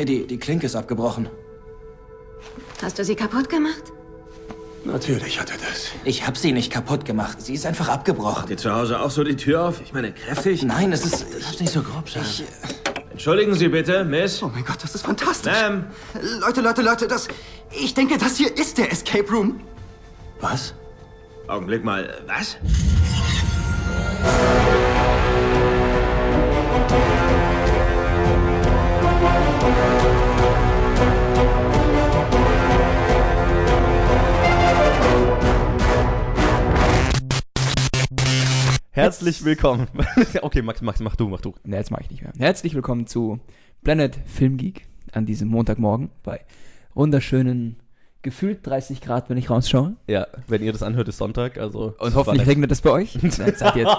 Hey, die, die Klinke ist abgebrochen. Hast du sie kaputt gemacht? Natürlich hat er das. Ich hab sie nicht kaputt gemacht. Sie ist einfach abgebrochen. Habt ihr zu Hause auch so die Tür auf? Ich meine, kräftig? Nein, es ist. Lass nicht so grob sein. Ich, Entschuldigen Sie bitte, Miss. Oh mein Gott, das ist fantastisch. Ma'am. Leute, Leute, Leute, das. Ich denke, das hier ist der Escape Room. Was? Augenblick mal, was? Herzlich willkommen. okay, Max, Max, mach du, mach du. Ne, jetzt mache ich nicht mehr. Herzlich willkommen zu Planet Film Geek an diesem Montagmorgen bei wunderschönen gefühlt 30 Grad, wenn ich rausschaue. Ja, wenn ihr das anhört, ist Sonntag, also. Und hoffentlich regnet es bei euch. Dann seid ihr jetzt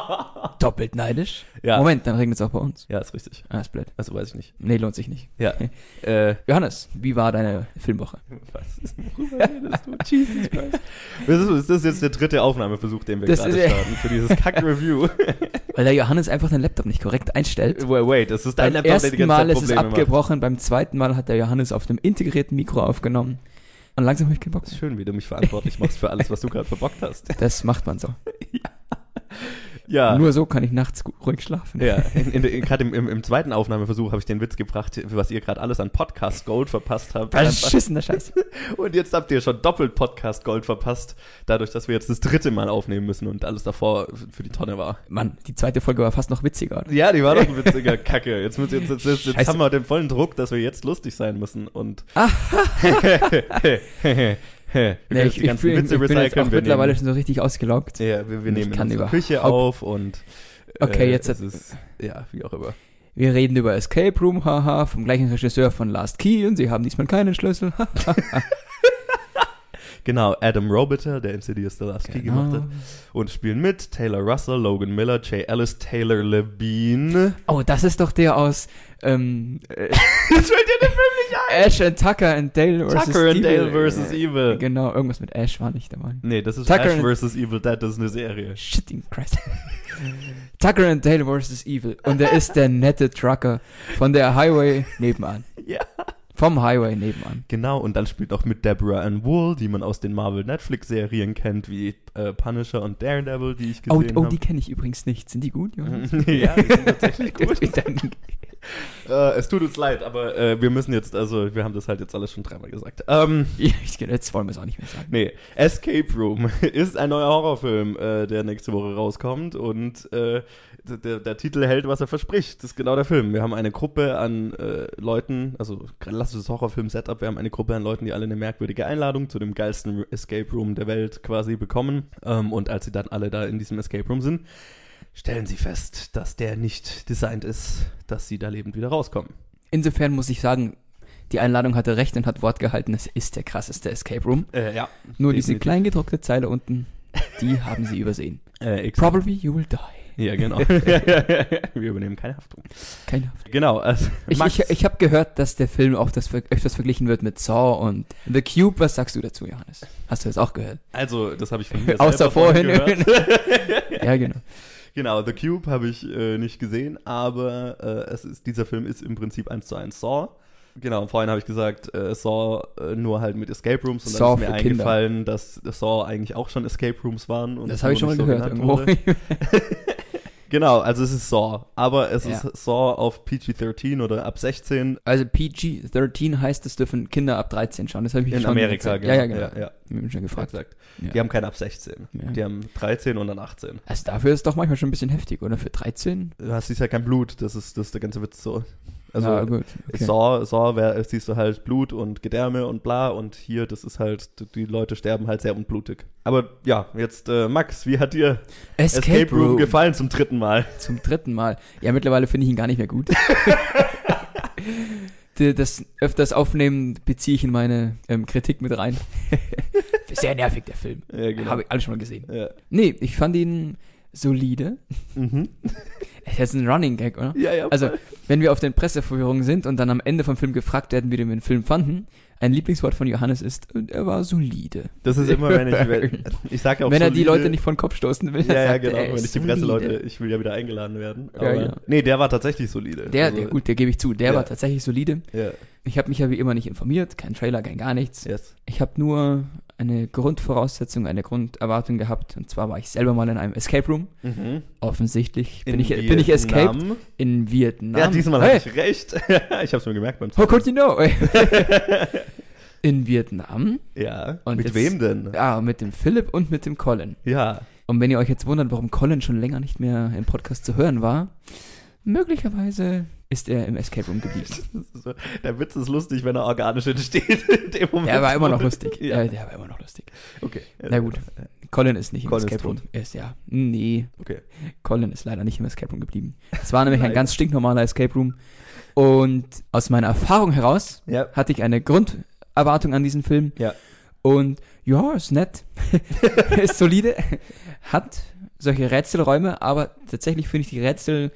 doppelt neidisch. Ja. Moment, dann regnet es auch bei uns. Ja, ist richtig. Ah, ist blöd. Also weiß ich nicht. Nee, lohnt sich nicht. Ja. äh, Johannes, wie war deine Filmwoche? was? Worüber redest du? Jesus Christ. Das ist, das ist jetzt der dritte Aufnahmeversuch, den wir Das gerade ist- starten für dieses Kack-Review. Weil der Johannes einfach den Laptop nicht korrekt einstellt. wait, wait, das ist dein Beim Laptop, der die ersten ganze Zeit Mal ist es Probleme macht. abgebrochen, beim zweiten Mal hat der Johannes auf dem integrierten Mikro aufgenommen. Und langsam habe ich keinen Bock mehr. schön, wie du mich verantwortlich machst für alles, was du gerade verbockt hast. Das macht man so. Ja. Nur so kann ich nachts ruhig schlafen. Ja, gerade im, im, im zweiten Aufnahmeversuch habe ich den Witz gebracht, was ihr gerade alles an Podcast Gold verpasst habt. Verschissener Scheiß. Und jetzt habt ihr schon doppelt Podcast Gold verpasst, dadurch, dass wir jetzt das dritte Mal aufnehmen müssen und alles davor für die Tonne war. Mann, die zweite Folge war fast noch witziger. oder? Ja, die war doch ein witziger Kacke. Jetzt, jetzt, jetzt, jetzt, jetzt haben wir den vollen Druck, dass wir jetzt lustig sein müssen und. Wir Nee, ich, die ich, ganzen bin, ich Witze bin jetzt auch mittlerweile nehmen, schon so richtig ausgelaugt. ja, wir, wir Ich nehmen überhaupt- Küche auf und. äh, Okay, jetzt- Es ist, ja, wie auch immer. Wir reden über Escape Room, haha, vom gleichen Regisseur von Last Key und sie haben diesmal keinen Schlüssel. Genau, Adam Robiter, der Insidious The Last Key Genau. gemacht hat. Und spielen mit Taylor Russell, Logan Miller, Jay Ellis, Taylor Levine. Oh, das ist doch der aus ähm, äh, Jetzt fällt dir Ash and Tucker and Dale vs. Tucker and. Dale vs. Evil. Genau, irgendwas mit Ash war nicht dabei. Nee, das ist Tucker Ash vs. Evil Dead, das ist eine Serie. Shitting Christ. Tucker and Dale vs. Evil. Und er ist der nette Trucker von der Highway nebenan. Ja. Vom Highway nebenan. Genau, und dann spielt auch mit Deborah Ann Wool, die man aus den Marvel Netflix-Serien kennt, wie äh, Punisher und Daredevil, die ich Oh, gesehen oh habe. die kenne ich übrigens nicht. Sind die gut, Johannes? ja, die sind tatsächlich gut. Äh, es tut uns leid, aber äh, wir müssen jetzt, also wir haben das halt jetzt alles schon dreimal gesagt. Ähm, ich, jetzt wollen wir es auch nicht mehr sagen. Nee, Escape Room ist ein neuer Horrorfilm, äh, der nächste Woche rauskommt und äh, der, der Titel hält, was er verspricht. Das ist genau der Film. Wir haben eine Gruppe an äh, Leuten, also klassisches Horrorfilm-Setup, wir haben eine Gruppe an Leuten, die alle eine merkwürdige Einladung zu dem geilsten Escape Room der Welt quasi bekommen. Ähm, und als sie dann alle da in diesem Escape Room sind, stellen sie fest, dass der nicht designt ist, dass sie da lebend wieder rauskommen. Insofern muss ich sagen, die Einladung hatte recht und hat Wort gehalten. Es ist der krasseste Escape Room. Äh, ja. Nur diese Definitiv. kleingedruckte Zeile unten, die haben sie übersehen. Äh. Probably you will die. Ja, genau. Wir übernehmen keine Haftung. Keine Haft. Genau, also Ich, ich, ich habe gehört, dass der Film auch das, öfters verglichen wird mit Saw und The Cube. Was sagst du dazu, Johannes? Hast du das auch gehört? also das habe ich von mir Außer vorhin. gehört. ja, genau. genau, The Cube habe ich äh, nicht gesehen, aber äh, es ist, dieser Film ist im Prinzip eins zu eins Saw. Genau, vorhin habe ich gesagt, äh, Saw äh, nur halt mit Escape Rooms und Saw dann ist mir für Kinder. eingefallen, dass Saw eigentlich auch schon Escape Rooms waren. Und Das habe ich schon mal gehört irgendwo. Genau, also es ist Saw, aber es Ja. ist Saw auf PG-13 oder ab 16 Also PG-13 heißt, es dürfen Kinder ab 13 schauen. Das habe ich in schon Amerika. gesagt. Ja, ja, genau. Ja, ja. Ich mich schon gefragt. Exakt. Ja. Die haben keine ab 16. Ja. Die haben 13 und dann 18. Also dafür ist doch manchmal schon ein bisschen heftig, oder? Für 13? Du hast ja kein Blut, das ist, das ist der ganze Witz so. Also ja, gut. Okay. Saw, Saw wär, siehst du halt Blut und Gedärme und bla und hier, das ist halt, die Leute sterben halt sehr unblutig. Aber ja, jetzt äh, Max, wie hat dir Escape, Room, gefallen zum dritten Mal? Zum dritten Mal. Ja, mittlerweile finde ich ihn gar nicht mehr gut. Das öfters Aufnehmen beziehe ich in meine ähm, Kritik mit rein. Sehr nervig, der Film. Ja, genau. Habe ich alles schon mal gesehen. Ja. Nee, ich fand ihn solide. Mhm. Das ist ein Running Gag, oder? Ja, ja. Also, wenn wir auf den Presseverführungen sind und dann am Ende vom Film gefragt werden, wie wir den Film fanden, ein Lieblingswort von Johannes ist, und er war solide. das ist immer, wenn ich, ich sage auch wenn er die solide- Leute nicht vor den Kopf stoßen will, dann Ja, ja, sagt genau, er wenn ich die solide. Presseleute, ich will ja wieder eingeladen werden. Ja, Aber, ja. Nee, der war tatsächlich solide. Der, Also, der, gut, der gebe ich zu, der Ja. war tatsächlich solide. Ja. Ich habe mich ja wie immer nicht informiert, kein Trailer, kein gar nichts. Yes. Ich habe nur eine Grundvoraussetzung, eine Grunderwartung gehabt. Und zwar war ich selber mal in einem Escape Room. Mhm. Offensichtlich bin In ich, bin ich escaped Vietnam. in Vietnam. Ja, diesmal hey, hatte ich recht. ich hab's mir gemerkt beim How could you know? in Vietnam. Ja. Und Mit jetzt- wem denn? Ja, mit dem Philipp und mit dem Colin. Ja. Und wenn ihr euch jetzt wundert, warum Colin schon länger nicht mehr im Podcast zu hören war, möglicherweise ist er im Escape Room geblieben. So- Der Witz ist lustig, wenn er organisch entsteht. Der war immer noch lustig. Ja. Ja, der war immer noch lustig. Okay. Na gut. Colin ist nicht im Colin Escape Room. Er ist ja. Nee, Okay. Colin ist leider nicht im Escape Room geblieben. Es war nämlich ein ganz stinknormaler Escape Room. Und aus meiner Erfahrung heraus Ja. hatte ich eine Grunderwartung an diesen Film. Ja. Und ja, ist nett. ist solide. Hat solche Rätselräume, aber tatsächlich finde ich die Rätsel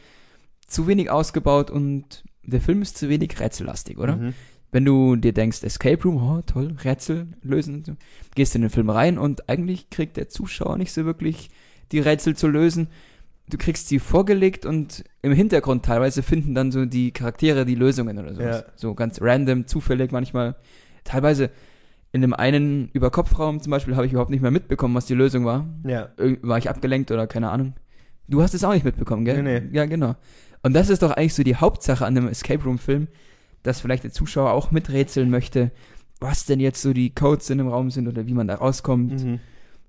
zu wenig ausgebaut und der Film ist zu wenig rätsellastig, oder? Mhm. Wenn du dir denkst, Escape Room, oh toll, Rätsel lösen, so, gehst in den Film rein und eigentlich kriegt der Zuschauer nicht so wirklich die Rätsel zu lösen. Du kriegst sie vorgelegt und im Hintergrund teilweise finden dann so die Charaktere die Lösungen oder so. Ja. So ganz random, zufällig manchmal. Teilweise in dem einen Überkopfraum zum Beispiel habe ich überhaupt nicht mehr mitbekommen, was die Lösung war. Ja. War ich abgelenkt oder keine Ahnung. Du hast es auch nicht mitbekommen, gell? Nee, nee. Ja, genau. Und das ist doch eigentlich so die Hauptsache an einem Escape Room Film, dass vielleicht der Zuschauer auch miträtseln möchte, was denn jetzt so die Codes in dem Raum sind oder wie man da rauskommt. Mhm.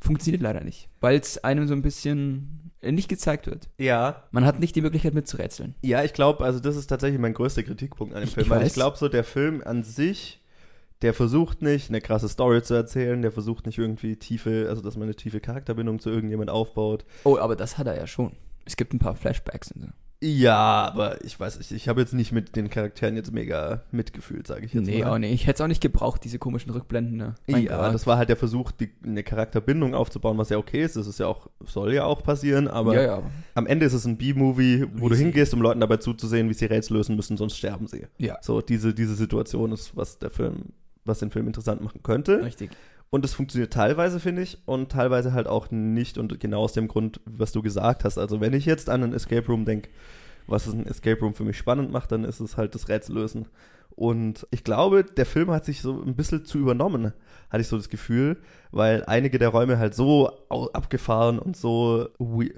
Funktioniert leider nicht, weil es einem so ein bisschen äh, nicht gezeigt wird. Ja. Man hat nicht die Möglichkeit mitzurätseln. Ja, ich glaube, also das ist tatsächlich mein größter Kritikpunkt an dem Ich- Film, ich weil weiß. ich glaube, so der Film an sich, der versucht nicht, eine krasse Story zu erzählen, der versucht nicht irgendwie tiefe, also dass man eine tiefe Charakterbindung zu irgendjemand aufbaut. Oh, aber das hat er ja schon. Es gibt ein paar Flashbacks und so. Ja, aber ich weiß nicht, ich habe jetzt nicht mit den Charakteren jetzt mega mitgefühlt, sage ich jetzt Nee, mal. auch nicht. Ich hätte es auch nicht gebraucht, diese komischen Rückblenden. Ne? Mein Ja, Gott. das war halt der Versuch, die, eine Charakterbindung aufzubauen, was ja okay ist. Das ist ja auch, soll ja auch passieren, aber ja, ja. am Ende ist es ein B-Movie, wo du Easy. hingehst, um Leuten dabei zuzusehen, wie sie Rätsel lösen müssen, sonst sterben sie. Ja, So, diese, diese Situation ist, was der Film, was den Film interessant machen könnte. richtig. Und es funktioniert teilweise, finde ich, und teilweise halt auch nicht. Und genau aus dem Grund, was du gesagt hast. Also, wenn ich jetzt an einen Escape Room denke, was ein Escape Room für mich spannend macht, dann ist es halt das Rätsellösen. Und ich glaube, der Film hat sich so ein bisschen zu übernommen, hatte ich so das Gefühl, weil einige der Räume halt so abgefahren und so,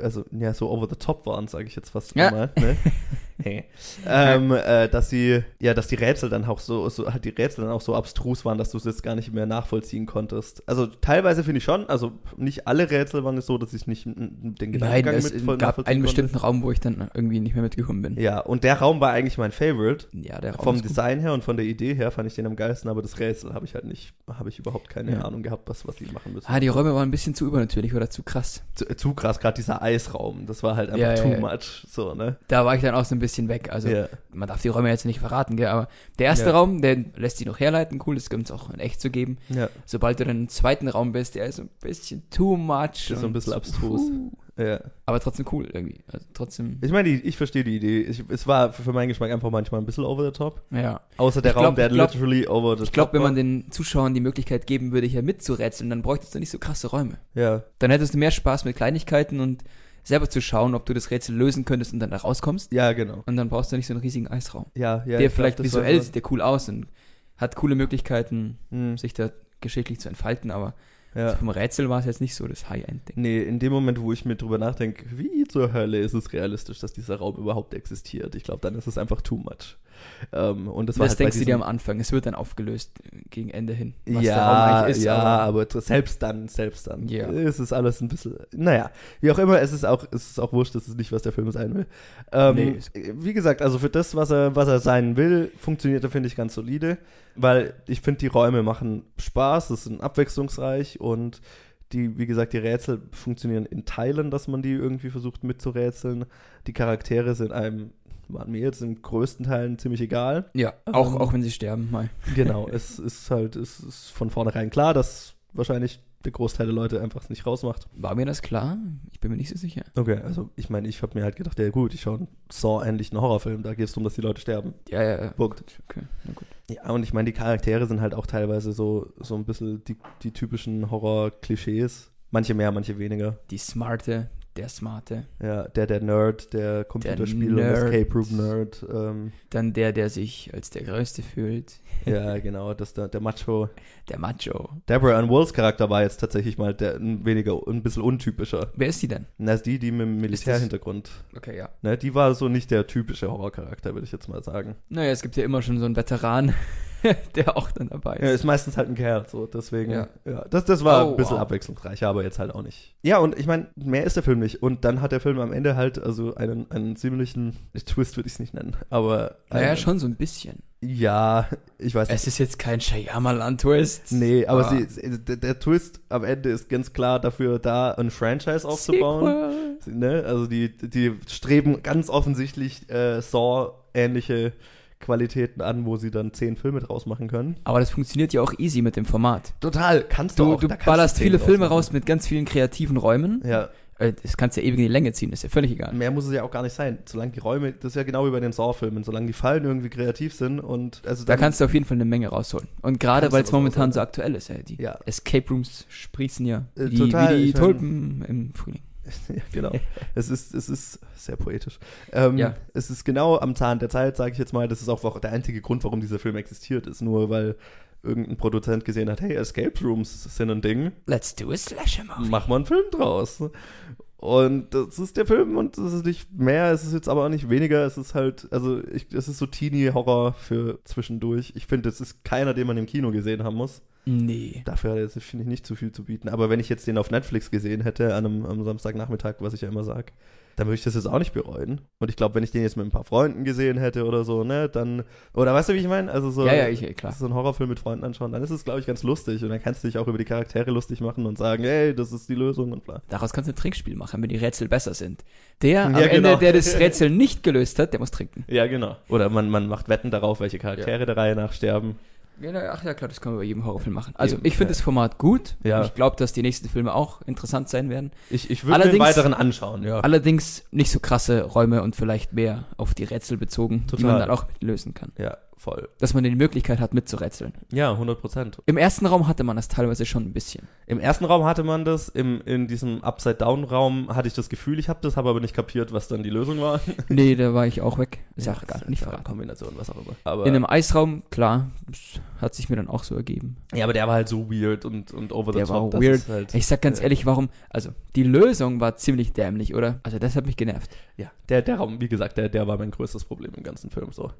also ja, so over the top waren, sage ich jetzt fast Ja. mal. Ne? hey. ähm, äh, dass sie, ja, dass die Rätsel dann auch so, so, halt die Rätsel dann auch so abstrus waren, dass du es jetzt gar nicht mehr nachvollziehen konntest. Also teilweise finde ich schon, also nicht alle Rätsel waren es so, dass ich nicht den Nein, Gedankengang es mit voll gab einen konnte. bestimmten Raum, wo ich dann irgendwie nicht mehr mitgekommen bin. Ja, und der Raum war eigentlich mein Favorite. Ja, der Raum Vom. Design her und von der Idee her fand ich den am geilsten, aber das Rätsel habe ich halt nicht, habe ich überhaupt keine Ja. Ahnung gehabt, was, was die machen müssen. Ah, die Räume waren ein bisschen zu übernatürlich oder zu krass. zu, zu krass, gerade dieser Eisraum, das war halt einfach Ja, too ja. much, so, ne? Da war ich dann auch so ein bisschen weg. Also, Ja. man darf die Räume jetzt nicht verraten, gell? Aber der erste. Raum, der lässt sich noch herleiten. Cool, das gibt es auch in echt zu geben. Ja, Sobald du dann im zweiten Raum bist, der ist so ein bisschen too much. das ist so ein bisschen abstrus. Puh. Ja. Aber trotzdem cool irgendwie. Also trotzdem, Ich meine, ich verstehe die Idee. Ich, es war für, für meinen Geschmack einfach manchmal ein bisschen over the top. ja. Außer der Ich glaub- Raum, der ich glaub- literally over the Ich top glaube, wenn man den Zuschauern die Möglichkeit geben würde, hier mitzurätseln, dann bräuchtest du nicht so krasse Räume. Ja, Dann hättest du mehr Spaß mit Kleinigkeiten und selber zu schauen, ob du das Rätsel lösen könntest und dann da rauskommst. ja, genau. Und dann brauchst du nicht so einen riesigen Eisraum. Ja, ja. der ich vielleicht glaub, visuell sieht der cool aus und hat coole Möglichkeiten, Hm, sich da geschichtlich zu entfalten, aber ja. vom Rätsel war es jetzt nicht so das High-End-Ding. Nee, in dem Moment, wo ich mir drüber nachdenke, wie zur Hölle ist es realistisch, dass dieser Raum überhaupt existiert, ich glaube, dann ist es einfach too much. Ähm, und das Das, war halt denkst du dir am Anfang. Es wird dann aufgelöst gegen Ende hin. was ja, der Raum eigentlich ist, ja, aber- aber, selbst dann, selbst dann. Ja. Es ist alles ein bisschen, naja, wie auch immer, es ist auch, es ist auch wurscht, das ist nicht, was der Film sein will. Ähm, Nee, wie gesagt, also für das, was er, was er sein will, funktioniert er, finde ich, ganz solide, weil ich finde, die Räume machen Spaß, es sind abwechslungsreich und die, wie gesagt, die Rätsel funktionieren in Teilen, dass man die irgendwie versucht mitzurätseln. Die Charaktere sind einem, waren mir jetzt in größten Teilen ziemlich egal. Ja, auch, Ähm, auch wenn sie sterben mal. Genau, es ist halt, es ist von vornherein klar, dass wahrscheinlich der Großteil der Leute einfach es nicht rausmacht. War mir das klar? Ich bin mir nicht so sicher. Okay, also ich meine, ich habe mir halt gedacht, ja gut, ich schaue einen Saw-ähnlichen Horrorfilm, da geht es darum, dass die Leute sterben. Ja, ja, ja. Punkt. Okay, na gut. Ja, und ich meine, die Charaktere sind halt auch teilweise so, so ein bisschen die, die typischen Horror-Klischees. Manche mehr, manche weniger. Die smarte, der Smarte. Ja, der, der Nerd, der Computerspiel und. Escape Room Nerd. Ähm, Dann der, der sich als der Größte fühlt. ja, genau, das der, der Macho. Der Macho. Deborah Ann Walls Charakter war jetzt tatsächlich mal der ein weniger, ein bisschen untypischer. Wer ist die denn? Na, ist die, die mit dem Militärhintergrund. Okay, ja. Ne, die war so nicht der typische Horrorcharakter, würde ich jetzt mal sagen. Naja, es gibt ja immer schon so einen Veteran, der auch dann dabei Ja, ist. ist meistens halt ein Kerl, so deswegen. Ja, Ja. das, das war Oh, ein bisschen wow. abwechslungsreicher, aber jetzt halt auch nicht. Ja, und ich meine, mehr ist der Film nicht. Und dann hat der Film am Ende halt also einen, einen ziemlichen Twist, würde ich es nicht nennen. Aber Naja, schon so ein bisschen. Ja, ich weiß Es ist jetzt kein Shyamalan-Twist. Nee, aber Ah. sie, der, Twist am Ende ist ganz klar dafür da, ein Franchise aufzubauen. Ne? Also die, die streben ganz offensichtlich äh, Saw-ähnliche Qualitäten an, wo sie dann zehn Filme draus machen können. Aber das funktioniert ja auch easy mit dem Format. Total, kannst du, Du, auch. du ballerst viele Filme raus mit ganz vielen kreativen Räumen. Ja, Das kannst du ja ewig in die Länge ziehen, ist ja völlig egal. mehr muss es ja auch gar nicht sein. Solange die Räume, das ist ja genau wie bei den Saw-Filmen, solange die Fallen irgendwie kreativ sind und also Da kannst du auf jeden Fall eine Menge rausholen. Und gerade weil es momentan so aktuell ist, ey. Die Ja. Escape Rooms sprießen ja Äh, wie, total, wie die Tulpen im Frühling. ja, genau. es ist, es ist sehr poetisch. Ähm, Ja. Es ist genau am Zahn der Zeit, sage ich jetzt mal. Das ist auch der einzige Grund, warum dieser Film existiert, ist nur, weil irgendein Produzent gesehen hat, hey, Escape Rooms sind ein Ding, Let's do a slasher movie. mach mal einen Film draus. Und das ist der Film und das ist nicht mehr, es ist jetzt aber auch nicht weniger, es ist halt, also ich, es ist so Teenie-Horror für zwischendurch. Ich finde, es ist keiner, den man im Kino gesehen haben muss. Nee. Dafür hat er jetzt, finde ich, nicht zu viel zu bieten. Aber wenn ich jetzt den auf Netflix gesehen hätte, an einem, am Samstagnachmittag, was ich ja immer sage, dann würde ich das jetzt auch nicht bereuen. Und ich glaube, wenn ich den jetzt mit ein paar Freunden gesehen hätte oder so, ne, dann, oder weißt du, wie ich meine? Also so, Ja, ja, ich, klar. so einen Horrorfilm mit Freunden anschauen, dann ist es, glaube ich, ganz lustig. Und dann kannst du dich auch über die Charaktere lustig machen und sagen, hey, das ist die Lösung und bla. Daraus kannst du ein Trinkspiel machen, wenn die Rätsel besser sind. Der am Ja, Ende, genau. der das Rätsel nicht gelöst hat, der muss trinken. Ja, genau. Oder man, man macht Wetten darauf, welche Charaktere der Reihe nach sterben. Ja, ach ja, klar, das können wir bei jedem Horrorfilm machen. Also, Eben, ich finde ja. das Format gut. Ja. Ich glaube, dass die nächsten Filme auch interessant sein werden. Ich, ich würde den weiteren anschauen, ja. Allerdings nicht so krasse Räume und vielleicht mehr auf die Rätsel bezogen, die Total. man dann auch lösen kann. Ja, voll. Dass man die Möglichkeit hat, mitzurätseln. Ja, 100 Prozent. Im ersten Raum hatte man das teilweise schon ein bisschen. Im ersten Raum hatte man das, im, in diesem Upside-Down-Raum hatte ich das Gefühl, ich habe das, habe aber nicht kapiert, was dann die Lösung war. Nee, da war ich auch weg. Ist ja auch egal, nicht verraten. Kombination, was auch immer. Aber, In einem Eisraum, klar, hat sich mir dann auch so ergeben. ja, aber der war halt so weird und, und over the Der top. war weird. Halt, Ich sag ganz äh, ehrlich, warum, also, die Lösung war ziemlich dämlich, oder? Also, das hat mich genervt. Ja, der, der Raum, wie gesagt, der, der war mein größtes Problem im ganzen Film. So.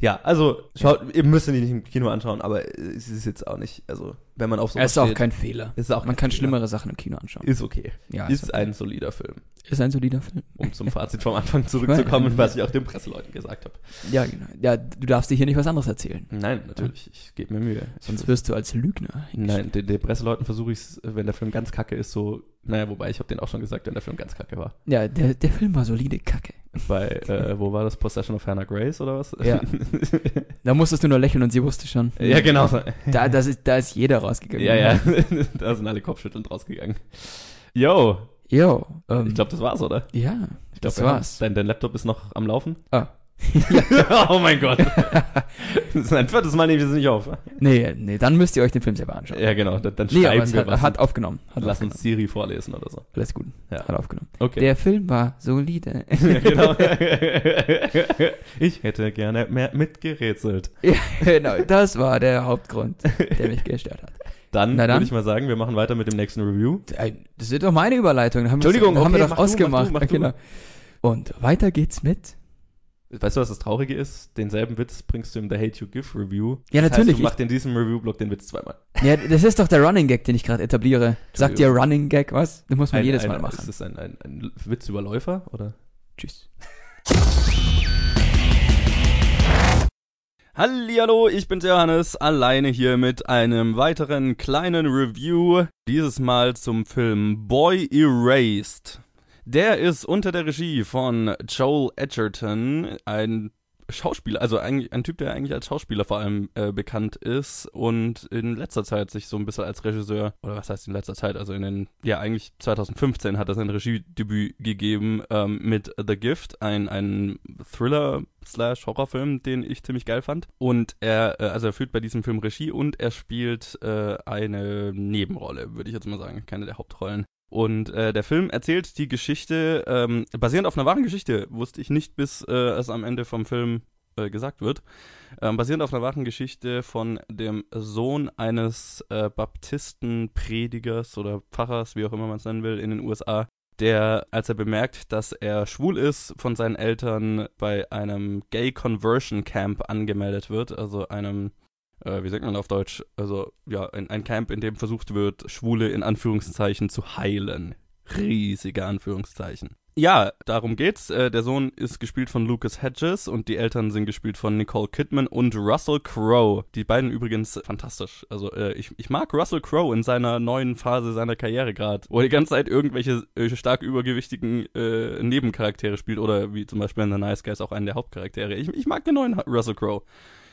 Ja, also, schaut, ihr müsst ihn nicht im Kino anschauen, aber es ist jetzt auch nicht, also, wenn man auf sowas Es ist auch kein Fehler. ist auch Man kann Fehler. schlimmere Sachen im Kino anschauen. Ist okay. Ja, ist ist okay. ein solider Film. Ist ein solider Film. Um zum Fazit vom Anfang zurückzukommen, was ich auch den Presseleuten gesagt habe. Ja, genau. Ja, du darfst dir hier nicht was anderes erzählen. Nein, natürlich, ich gebe mir Mühe. Sonst wirst du als Lügner. Nein, den, den Presseleuten versuche ich es, wenn der Film ganz kacke ist, so, naja, wobei ich habe den auch schon gesagt, wenn der Film ganz kacke war. Ja, der, der Film war solide Kacke. Bei, äh, wo war das? Possession of Hannah Grace oder was? Ja. Da musstest du nur lächeln und sie wusste schon. ja, genau. Da, das ist, da ist jeder rausgegangen. Ja, ja. da sind alle kopfschüttelnd rausgegangen. Yo, Jo. Ähm, ich glaube, das war's, oder? ja, Ich das glaub, wir war's. Dein, dein Laptop ist noch am Laufen? Ah. oh mein Gott. das ist ein viertes Mal nehme ich es nicht auf. Nee, nee, dann müsst ihr euch den Film selber anschauen. Ja, genau. Dann, dann nee, aber schreiben es wir hat, was. hat aufgenommen. Hat Lass aufgenommen. uns Siri vorlesen oder so. Alles gut. Ja. Hat aufgenommen. Okay. Der Film war solide. ja, genau. ich hätte gerne mehr mitgerätselt. ja, genau, das war der Hauptgrund, der mich gestört hat. Dann, dann. würde ich mal sagen, wir machen weiter mit dem nächsten Review. Ey, Das ist doch meine Überleitung. Haben wir Entschuldigung, das, haben okay, wir mach doch du, mach ausgemacht. du, mach du. genau. Und weiter geht's mit. Weißt du, was das Traurige ist? Denselben Witz bringst du im The Hate You Give Review. Ja, Das natürlich. Heißt, du machst in diesem Review-Blog den Witz zweimal. Ja, das ist doch der Running Gag, den ich gerade etabliere. Sagt ihr Running Gag was? Das muss man Ein- jedes ein, Mal machen. Ist das ein, ein, ein Witz über Läufer? Oder? Tschüss. Hallihallo, ich bin's Johannes, alleine hier mit einem weiteren kleinen Review, dieses Mal zum Film Boy Erased. Der ist unter der Regie von Joel Edgerton, ein Schauspieler, also eigentlich ein Typ, der eigentlich als Schauspieler vor allem äh, bekannt ist und in letzter Zeit sich so ein bisschen als Regisseur, oder was heißt in letzter Zeit, also in den, ja eigentlich 2015 hat er sein Regiedebüt gegeben ähm, mit The Gift, ein, ein Thriller slash Horrorfilm, den ich ziemlich geil fand. Und er, äh, also er führt bei diesem Film Regie und er spielt äh, eine Nebenrolle, würde ich jetzt mal sagen, keine der Hauptrollen. Und äh, der Film erzählt die Geschichte, ähm, basierend auf einer wahren Geschichte, wusste ich nicht, bis äh, es am Ende vom Film äh, gesagt wird, ähm, basierend auf einer wahren Geschichte von dem Sohn eines äh, Baptistenpredigers oder Pfarrers, wie auch immer man es nennen will, in den USA, der, als er bemerkt, dass er schwul ist, von seinen Eltern bei einem Gay Conversion Camp angemeldet wird, also einem äh, wie sagt man auf Deutsch, also ja, ein, ein Camp, in dem versucht wird, Schwule in Anführungszeichen zu heilen. Riesige Anführungszeichen. Ja, darum geht's. Äh, der Sohn ist gespielt von Lucas Hedges und die Eltern sind gespielt von Nicole Kidman und Russell Crowe. Die beiden übrigens fantastisch. Also äh, ich, ich mag Russell Crowe in seiner neuen Phase seiner Karriere gerade, wo er die ganze Zeit irgendwelche äh, stark übergewichtigen äh, Nebencharaktere spielt oder wie zum Beispiel in The Nice Guys auch einen der Hauptcharaktere. Ich, ich mag den neuen Russell Crowe.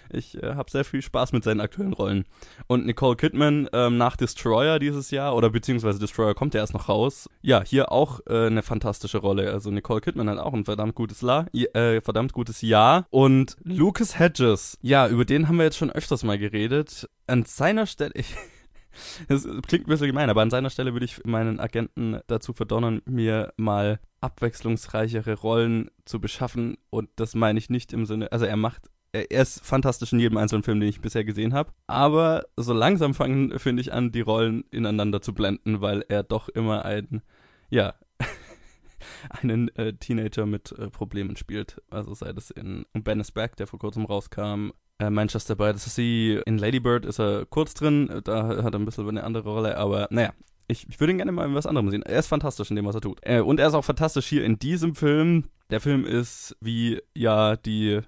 Ich äh, habe sehr viel Spaß mit seinen aktuellen Rollen. Und Nicole Kidman ähm, nach Destroyer dieses Jahr, oder beziehungsweise Destroyer kommt ja erst noch raus. Ja, hier auch äh, eine fantastische Rolle. Also Nicole Kidman hat auch ein verdammt gutes La äh, verdammt gutes Jahr. Und Lucas Hedges, ja, über den haben wir jetzt schon öfters mal geredet. An seiner Stelle, das klingt ein bisschen gemein, aber an seiner Stelle würde ich meinen Agenten dazu verdonnern, mir mal abwechslungsreichere Rollen zu beschaffen. Und das meine ich nicht im Sinne, also er macht er ist fantastisch in jedem einzelnen Film, den ich bisher gesehen habe. Aber so langsam fangen, finde ich, an, die Rollen ineinander zu blenden, weil er doch immer ein, ja, einen äh, Teenager mit äh, Problemen spielt. Also sei das in Ben is Back, der vor kurzem rauskam, äh, Manchester by the Sea, in Lady Bird ist er kurz drin, da hat er ein bisschen eine andere Rolle, aber naja, ich, ich würde ihn gerne mal in was anderem sehen. Er ist fantastisch in dem, was er tut. Äh, und er ist auch fantastisch hier in diesem Film. Der Film ist, wie ja die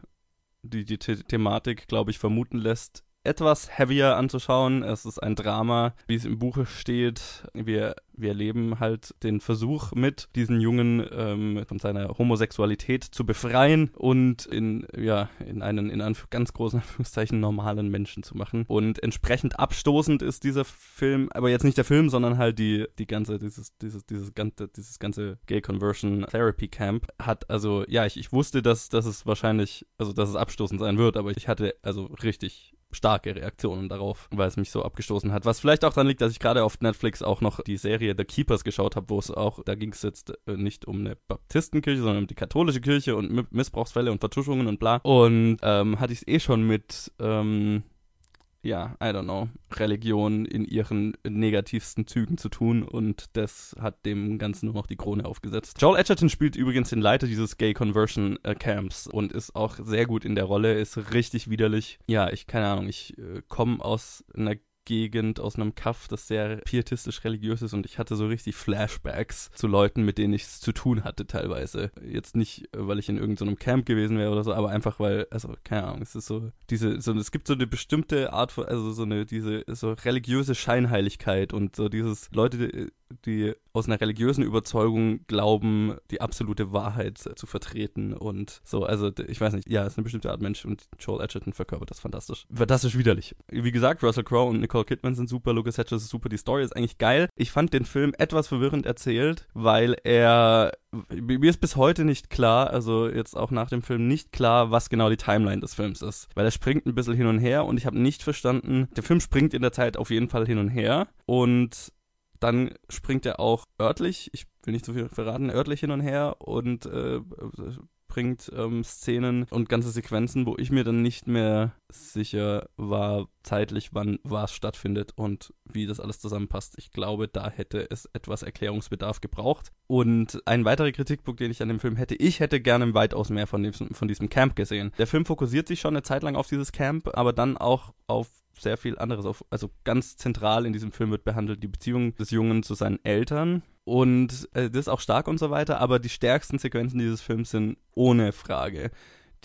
die die The Thematik, glaube ich, vermuten lässt, etwas heavier anzuschauen. Es ist ein Drama, wie es im Buche steht. Wir, wir erleben halt den Versuch mit, diesen Jungen ähm, von seiner Homosexualität zu befreien und in, ja, in einen, in einen ganz großen Anführungszeichen normalen Menschen zu machen. Und entsprechend abstoßend ist dieser Film, aber jetzt nicht der Film, sondern halt die, die ganze, dieses, dieses, dieses ganze, dieses ganze Gay Conversion Therapy Camp hat, also, ja, ich, ich wusste, dass, dass es wahrscheinlich, also, dass es abstoßend sein wird, aber ich hatte also richtig starke Reaktionen darauf, weil es mich so abgestoßen hat. Was vielleicht auch daran liegt, dass ich gerade auf Netflix auch noch die Serie The Keepers geschaut habe, wo es auch, da ging es jetzt äh, nicht um eine Baptistenkirche, sondern um die katholische Kirche und Missbrauchsfälle und Vertuschungen und bla. Und ähm, hatte ich es eh schon mit ähm, ja, I don't know, Religion in ihren negativsten Zügen zu tun und das hat dem Ganzen nur noch die Krone aufgesetzt. Joel Edgerton spielt übrigens den Leiter dieses Gay Conversion äh, Camps und ist auch sehr gut in der Rolle, ist richtig widerlich. Ja, ich, keine Ahnung, ich äh, komme aus einer Gegend aus einem Kaff, das sehr pietistisch religiös ist und ich hatte so richtig Flashbacks zu Leuten, mit denen ich es zu tun hatte teilweise. Jetzt nicht, weil ich in irgendeinem Camp gewesen wäre oder so, aber einfach weil, also keine Ahnung, es ist so diese, so es gibt so eine bestimmte Art von, also so eine diese so religiöse Scheinheiligkeit und so dieses Leute, die aus einer religiösen Überzeugung glauben, die absolute Wahrheit zu vertreten und so, also ich weiß nicht, ja, ist eine bestimmte Art Mensch und Joel Edgerton verkörpert das fantastisch. Fantastisch widerlich. Wie gesagt, Russell Crowe und Nicole Kidman sind super, Lucas Hedges ist super, die Story ist eigentlich geil. Ich fand den Film etwas verwirrend erzählt, weil er mir ist bis heute nicht klar, also jetzt auch nach dem Film nicht klar, was genau die Timeline des Films ist. Weil er springt ein bisschen hin und her und ich habe nicht verstanden, der Film springt in der Zeit auf jeden Fall hin und her und dann springt er auch örtlich, ich will nicht zu viel verraten, örtlich hin und her und äh, bringt ähm, Szenen und ganze Sequenzen, wo ich mir dann nicht mehr sicher war, zeitlich, wann was stattfindet und wie das alles zusammenpasst. Ich glaube, da hätte es etwas Erklärungsbedarf gebraucht. Und ein weiterer Kritikpunkt, den ich an dem Film hätte, ich hätte gerne weitaus mehr von diesem, von diesem Camp gesehen. Der Film fokussiert sich schon eine Zeit lang auf dieses Camp, aber dann auch auf sehr viel anderes auf. Also ganz zentral in diesem Film wird behandelt die Beziehung des Jungen zu seinen Eltern. Und äh, das ist auch stark und so weiter, aber die stärksten Sequenzen dieses Films sind ohne Frage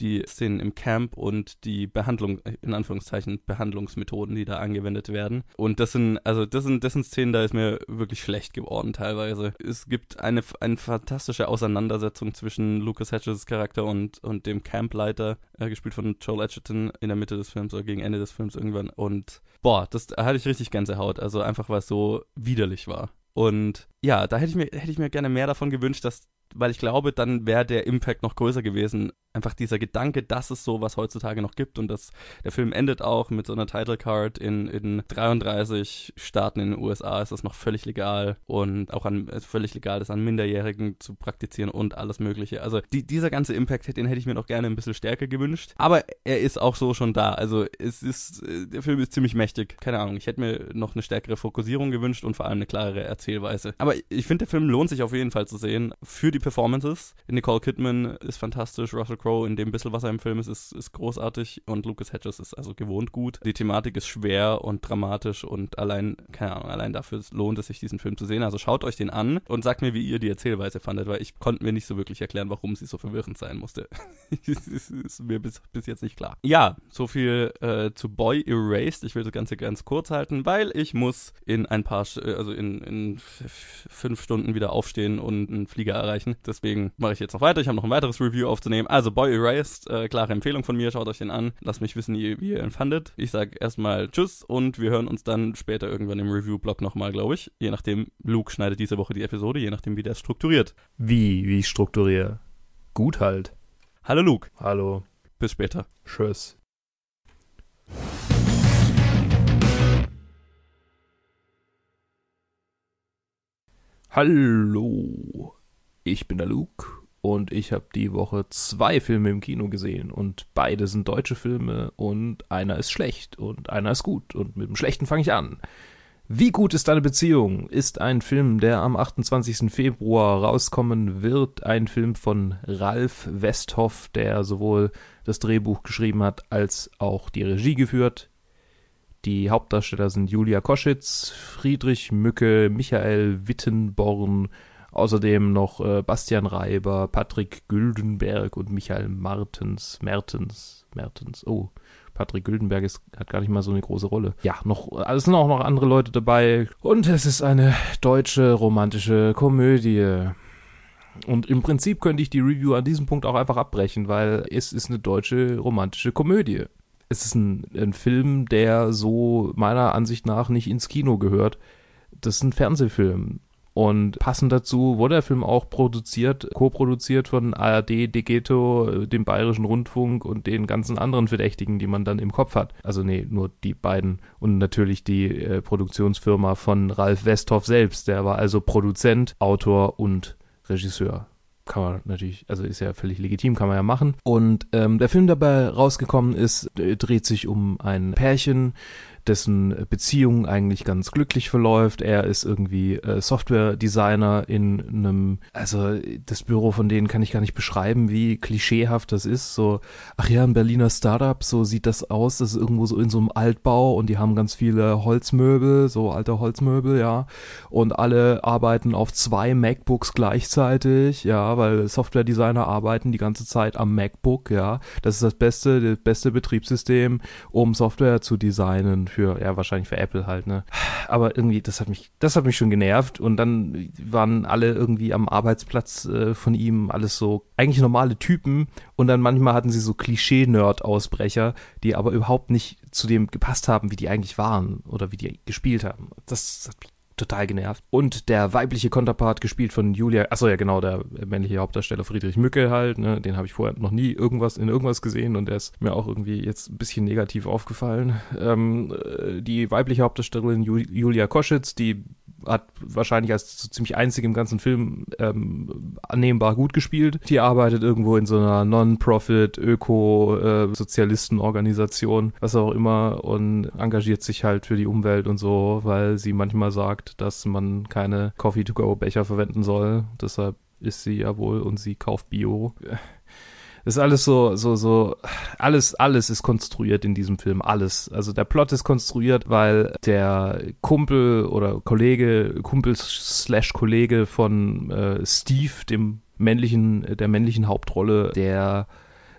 die Szenen im Camp und die Behandlung, in Anführungszeichen, Behandlungsmethoden, die da angewendet werden. Und das sind, also das sind, das sind Szenen, da ist mir wirklich schlecht geworden teilweise. Es gibt eine, eine fantastische Auseinandersetzung zwischen Lucas Hedges Charakter und, und dem Campleiter, äh, gespielt von Joel Edgerton in der Mitte des Films oder gegen Ende des Films irgendwann. Und boah, das da hatte ich richtig Gänsehaut. Also einfach, weil es so widerlich war. Und ja, da hätte ich mir, hätte ich mir gerne mehr davon gewünscht, dass weil ich glaube, dann wäre der Impact noch größer gewesen, einfach dieser Gedanke, dass es sowas heutzutage noch gibt und dass der Film endet auch mit so einer Title Card in, in 33 Staaten in den USA ist das noch völlig legal und auch an äh, völlig legal das an Minderjährigen zu praktizieren und alles mögliche. Also die, dieser ganze Impact, den hätte ich mir noch gerne ein bisschen stärker gewünscht, aber er ist auch so schon da. Also es ist äh, der Film ist ziemlich mächtig. Keine Ahnung, ich hätte mir noch eine stärkere Fokussierung gewünscht und vor allem eine klarere Erzählweise. Aber ich finde, der Film lohnt sich auf jeden Fall zu sehen für die Performances. Nicole Kidman ist fantastisch, Russell Crowe in dem bisschen, was er im Film ist, ist, ist großartig und Lucas Hedges ist also gewohnt gut. Die Thematik ist schwer und dramatisch und allein, keine Ahnung, allein dafür lohnt es sich, diesen Film zu sehen. Also schaut euch den an und sagt mir, wie ihr die Erzählweise fandet, weil ich konnte mir nicht so wirklich erklären, warum sie so verwirrend sein musste. ist, ist mir bis, bis jetzt nicht klar. Ja, so viel äh, zu Boy Erased. Ich will das Ganze ganz kurz halten, weil ich muss in ein paar, äh, also in, in fünf Stunden wieder aufstehen und einen Flieger erreichen. Deswegen mache ich jetzt noch weiter. Ich habe noch ein weiteres Review aufzunehmen. Also Boy Erased, äh, klare Empfehlung von mir. Schaut euch den an. Lasst mich wissen, wie, wie ihr ihn fandet. Ich sage erstmal Tschüss und wir hören uns dann später irgendwann im Review-Blog nochmal, glaube ich. Je nachdem, Luke schneidet diese Woche die Episode, je nachdem, wie der strukturiert. Wie, wie strukturiert? Gut halt. Hallo Luke. Hallo. Bis später. Tschüss. Hallo, ich bin der Luke und ich habe die Woche zwei Filme im Kino gesehen und beide sind deutsche Filme und einer ist schlecht und einer ist gut und mit dem schlechten fange ich an. Wie gut ist deine Beziehung? Ist ein Film, der am 28. Februar rauskommen wird, ein Film von Ralf Westhoff, der sowohl das Drehbuch geschrieben hat als auch die Regie geführt. Die Hauptdarsteller sind Julia Koschitz, Friedrich Mücke, Michael Wittenborn, außerdem noch äh, Bastian Reiber, Patrick Güldenberg und Michael Martens, Mertens, Mertens, oh, Patrick Güldenberg ist, hat gar nicht mal so eine große Rolle. Ja, noch, also es sind auch noch andere Leute dabei. Und es ist eine deutsche romantische Komödie. Und im Prinzip könnte ich die Review an diesem Punkt auch einfach abbrechen, weil es ist eine deutsche romantische Komödie es ist ein, ein Film, der so meiner Ansicht nach nicht ins Kino gehört. Das ist ein Fernsehfilm. Und passend dazu wurde der Film auch produziert, co-produziert von ARD, Degeto, dem Bayerischen Rundfunk und den ganzen anderen Verdächtigen, die man dann im Kopf hat. Also nee, nur die beiden. Und natürlich die äh, Produktionsfirma von Ralf Westhoff selbst. Der war also Produzent, Autor und Regisseur kann man natürlich, also ist ja völlig legitim, kann man ja machen. Und ähm, der Film dabei rausgekommen ist, äh, dreht sich um ein Pärchen, dessen Beziehung eigentlich ganz glücklich verläuft. Er ist irgendwie äh, Software-Designer in einem, also das Büro von denen kann ich gar nicht beschreiben, wie klischeehaft das ist. So, ach ja, ein Berliner Startup, so sieht das aus. Das ist irgendwo so in so einem Altbau und die haben ganz viele Holzmöbel, so alte Holzmöbel, ja. Und alle arbeiten auf zwei MacBooks gleichzeitig, ja, weil Software-Designer arbeiten die ganze Zeit am MacBook, ja. Das ist das beste, das beste Betriebssystem, um Software zu designen für, ja, wahrscheinlich für Apple halt, ne. Aber irgendwie, das hat mich, das hat mich schon genervt und dann waren alle irgendwie am Arbeitsplatz äh, von ihm alles so eigentlich normale Typen und dann manchmal hatten sie so Klischee-Nerd-Ausbrecher, die aber überhaupt nicht zu dem gepasst haben, wie die eigentlich waren oder wie die gespielt haben. Das hat mich total genervt. Und der weibliche Konterpart gespielt von Julia, achso ja genau, der männliche Hauptdarsteller Friedrich Mücke halt, ne, den habe ich vorher noch nie irgendwas in irgendwas gesehen und der ist mir auch irgendwie jetzt ein bisschen negativ aufgefallen. Ähm, äh, die weibliche Hauptdarstellerin Julia Koschitz, die hat wahrscheinlich als so ziemlich einzige im ganzen Film ähm, annehmbar gut gespielt. Die arbeitet irgendwo in so einer Non-Profit, Öko-Sozialistenorganisation, was auch immer, und engagiert sich halt für die Umwelt und so, weil sie manchmal sagt, dass man keine Coffee-to-go-Becher verwenden soll. Deshalb ist sie ja wohl und sie kauft Bio. Ist alles so, so, so, alles, alles ist konstruiert in diesem Film, alles. Also der Plot ist konstruiert, weil der Kumpel oder Kollege, Kumpel slash Kollege von äh, Steve, dem männlichen, der männlichen Hauptrolle, der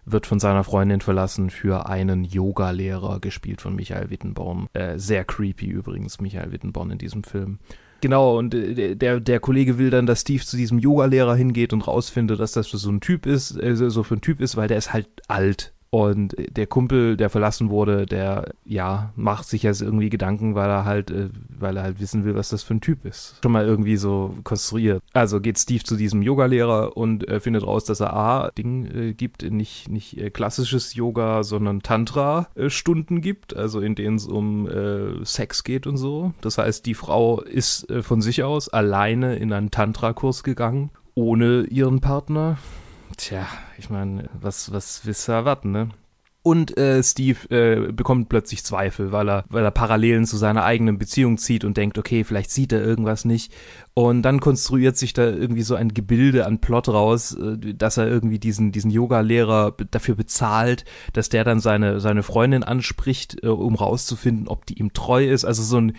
wird von seiner Freundin verlassen für einen Yoga-Lehrer, gespielt von Michael Wittenborn. Äh, sehr creepy übrigens, Michael Wittenborn in diesem Film. Genau, und äh, der, der Kollege will dann, dass Steve zu diesem Yoga-Lehrer hingeht und rausfindet, dass das für so ein Typ ist, äh, so für ein Typ ist, weil der ist halt alt. Und der Kumpel, der verlassen wurde, der, ja, macht sich jetzt irgendwie Gedanken, weil er halt, äh, weil er halt wissen will, was das für ein Typ ist. Schon mal irgendwie so konstruiert. Also geht Steve zu diesem Yogalehrer und äh, findet raus, dass er A, Ding äh, gibt, nicht, nicht äh, klassisches Yoga, sondern Tantra-Stunden gibt, also in denen es um äh, Sex geht und so. Das heißt, die Frau ist äh, von sich aus alleine in einen Tantra-Kurs gegangen, ohne ihren Partner. Tja, ich meine, was, was willst du erwarten, ne? Und äh, Steve äh, bekommt plötzlich Zweifel, weil er, weil er Parallelen zu seiner eigenen Beziehung zieht und denkt, okay, vielleicht sieht er irgendwas nicht. Und dann konstruiert sich da irgendwie so ein Gebilde an Plot raus, äh, dass er irgendwie diesen, diesen Yoga-Lehrer dafür bezahlt, dass der dann seine, seine Freundin anspricht, äh, um rauszufinden, ob die ihm treu ist. Also so ein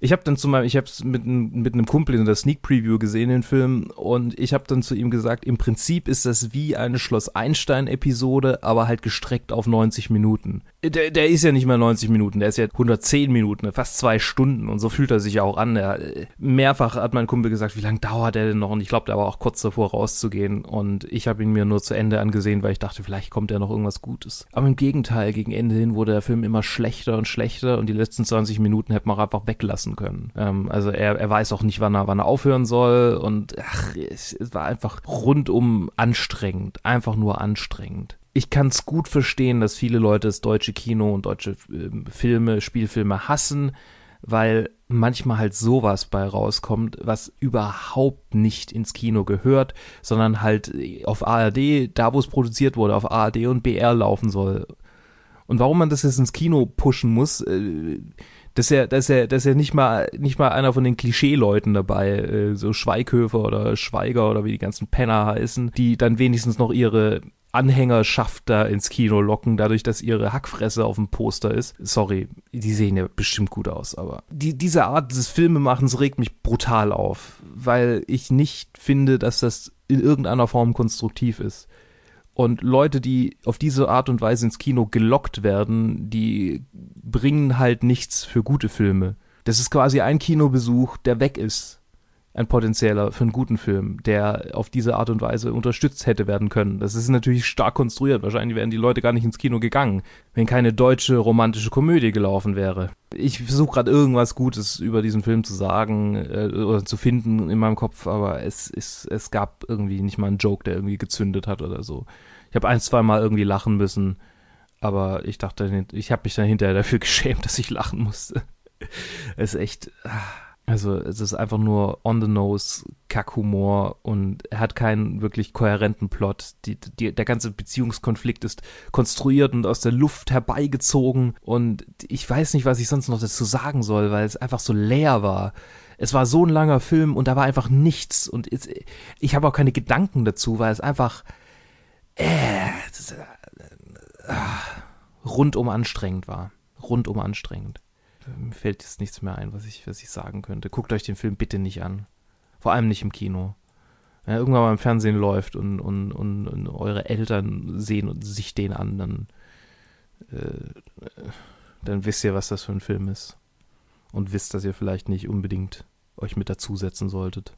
ich habe dann zu meinem, ich habe es mit, mit einem Kumpel in der Sneak Preview gesehen, den Film, und ich habe dann zu ihm gesagt, im Prinzip ist das wie eine Schloss Einstein-Episode, aber halt gestreckt auf 90 Minuten. Der, der ist ja nicht mehr 90 Minuten, der ist ja 110 Minuten, fast zwei Stunden und so fühlt er sich ja auch an. Er, mehrfach hat mein Kumpel gesagt, wie lange dauert der denn noch? Und ich glaube, der war auch kurz davor rauszugehen und ich habe ihn mir nur zu Ende angesehen, weil ich dachte, vielleicht kommt ja noch irgendwas Gutes. Aber im Gegenteil, gegen Ende hin wurde der Film immer schlechter und schlechter und die letzten 20 Minuten hätte man einfach weglassen können. Ähm, also er, er weiß auch nicht, wann er, wann er aufhören soll und ach, es, es war einfach rundum anstrengend, einfach nur anstrengend ich kann es gut verstehen, dass viele Leute das deutsche Kino und deutsche äh, Filme, Spielfilme hassen, weil manchmal halt sowas bei rauskommt, was überhaupt nicht ins Kino gehört, sondern halt auf ARD, da wo es produziert wurde, auf ARD und BR laufen soll. Und warum man das jetzt ins Kino pushen muss, äh, das ist ja, das ist ja, das ist ja nicht mal, nicht mal einer von den Klischee-Leuten dabei, äh, so Schweighöfer oder Schweiger oder wie die ganzen Penner heißen, die dann wenigstens noch ihre Anhängerschaft da ins Kino locken, dadurch, dass ihre Hackfresse auf dem Poster ist. Sorry, die sehen ja bestimmt gut aus, aber die, diese Art des Filmemachens regt mich brutal auf, weil ich nicht finde, dass das in irgendeiner Form konstruktiv ist. Und Leute, die auf diese Art und Weise ins Kino gelockt werden, die bringen halt nichts für gute Filme. Das ist quasi ein Kinobesuch, der weg ist ein potenzieller für einen guten Film, der auf diese Art und Weise unterstützt hätte werden können. Das ist natürlich stark konstruiert. Wahrscheinlich wären die Leute gar nicht ins Kino gegangen, wenn keine deutsche romantische Komödie gelaufen wäre. Ich versuche gerade irgendwas Gutes über diesen Film zu sagen äh, oder zu finden in meinem Kopf, aber es, es, es gab irgendwie nicht mal einen Joke, der irgendwie gezündet hat oder so. Ich habe ein, zwei Mal irgendwie lachen müssen, aber ich dachte, ich habe mich dann hinterher dafür geschämt, dass ich lachen musste. es ist echt. Ah also es ist einfach nur on the nose Kackhumor und er hat keinen wirklich kohärenten Plot. Die, die, der ganze Beziehungskonflikt ist konstruiert und aus der Luft herbeigezogen und ich weiß nicht, was ich sonst noch dazu sagen soll, weil es einfach so leer war. Es war so ein langer Film und da war einfach nichts und es, ich habe auch keine Gedanken dazu, weil es einfach äh, das, äh, rundum anstrengend war. Rundum anstrengend mir fällt jetzt nichts mehr ein, was ich, was ich sagen könnte. Guckt euch den Film bitte nicht an. Vor allem nicht im Kino. Wenn er irgendwann mal im Fernsehen läuft und, und, und, und eure Eltern sehen und sich den an, dann, äh, dann wisst ihr, was das für ein Film ist. Und wisst, dass ihr vielleicht nicht unbedingt euch mit dazusetzen solltet.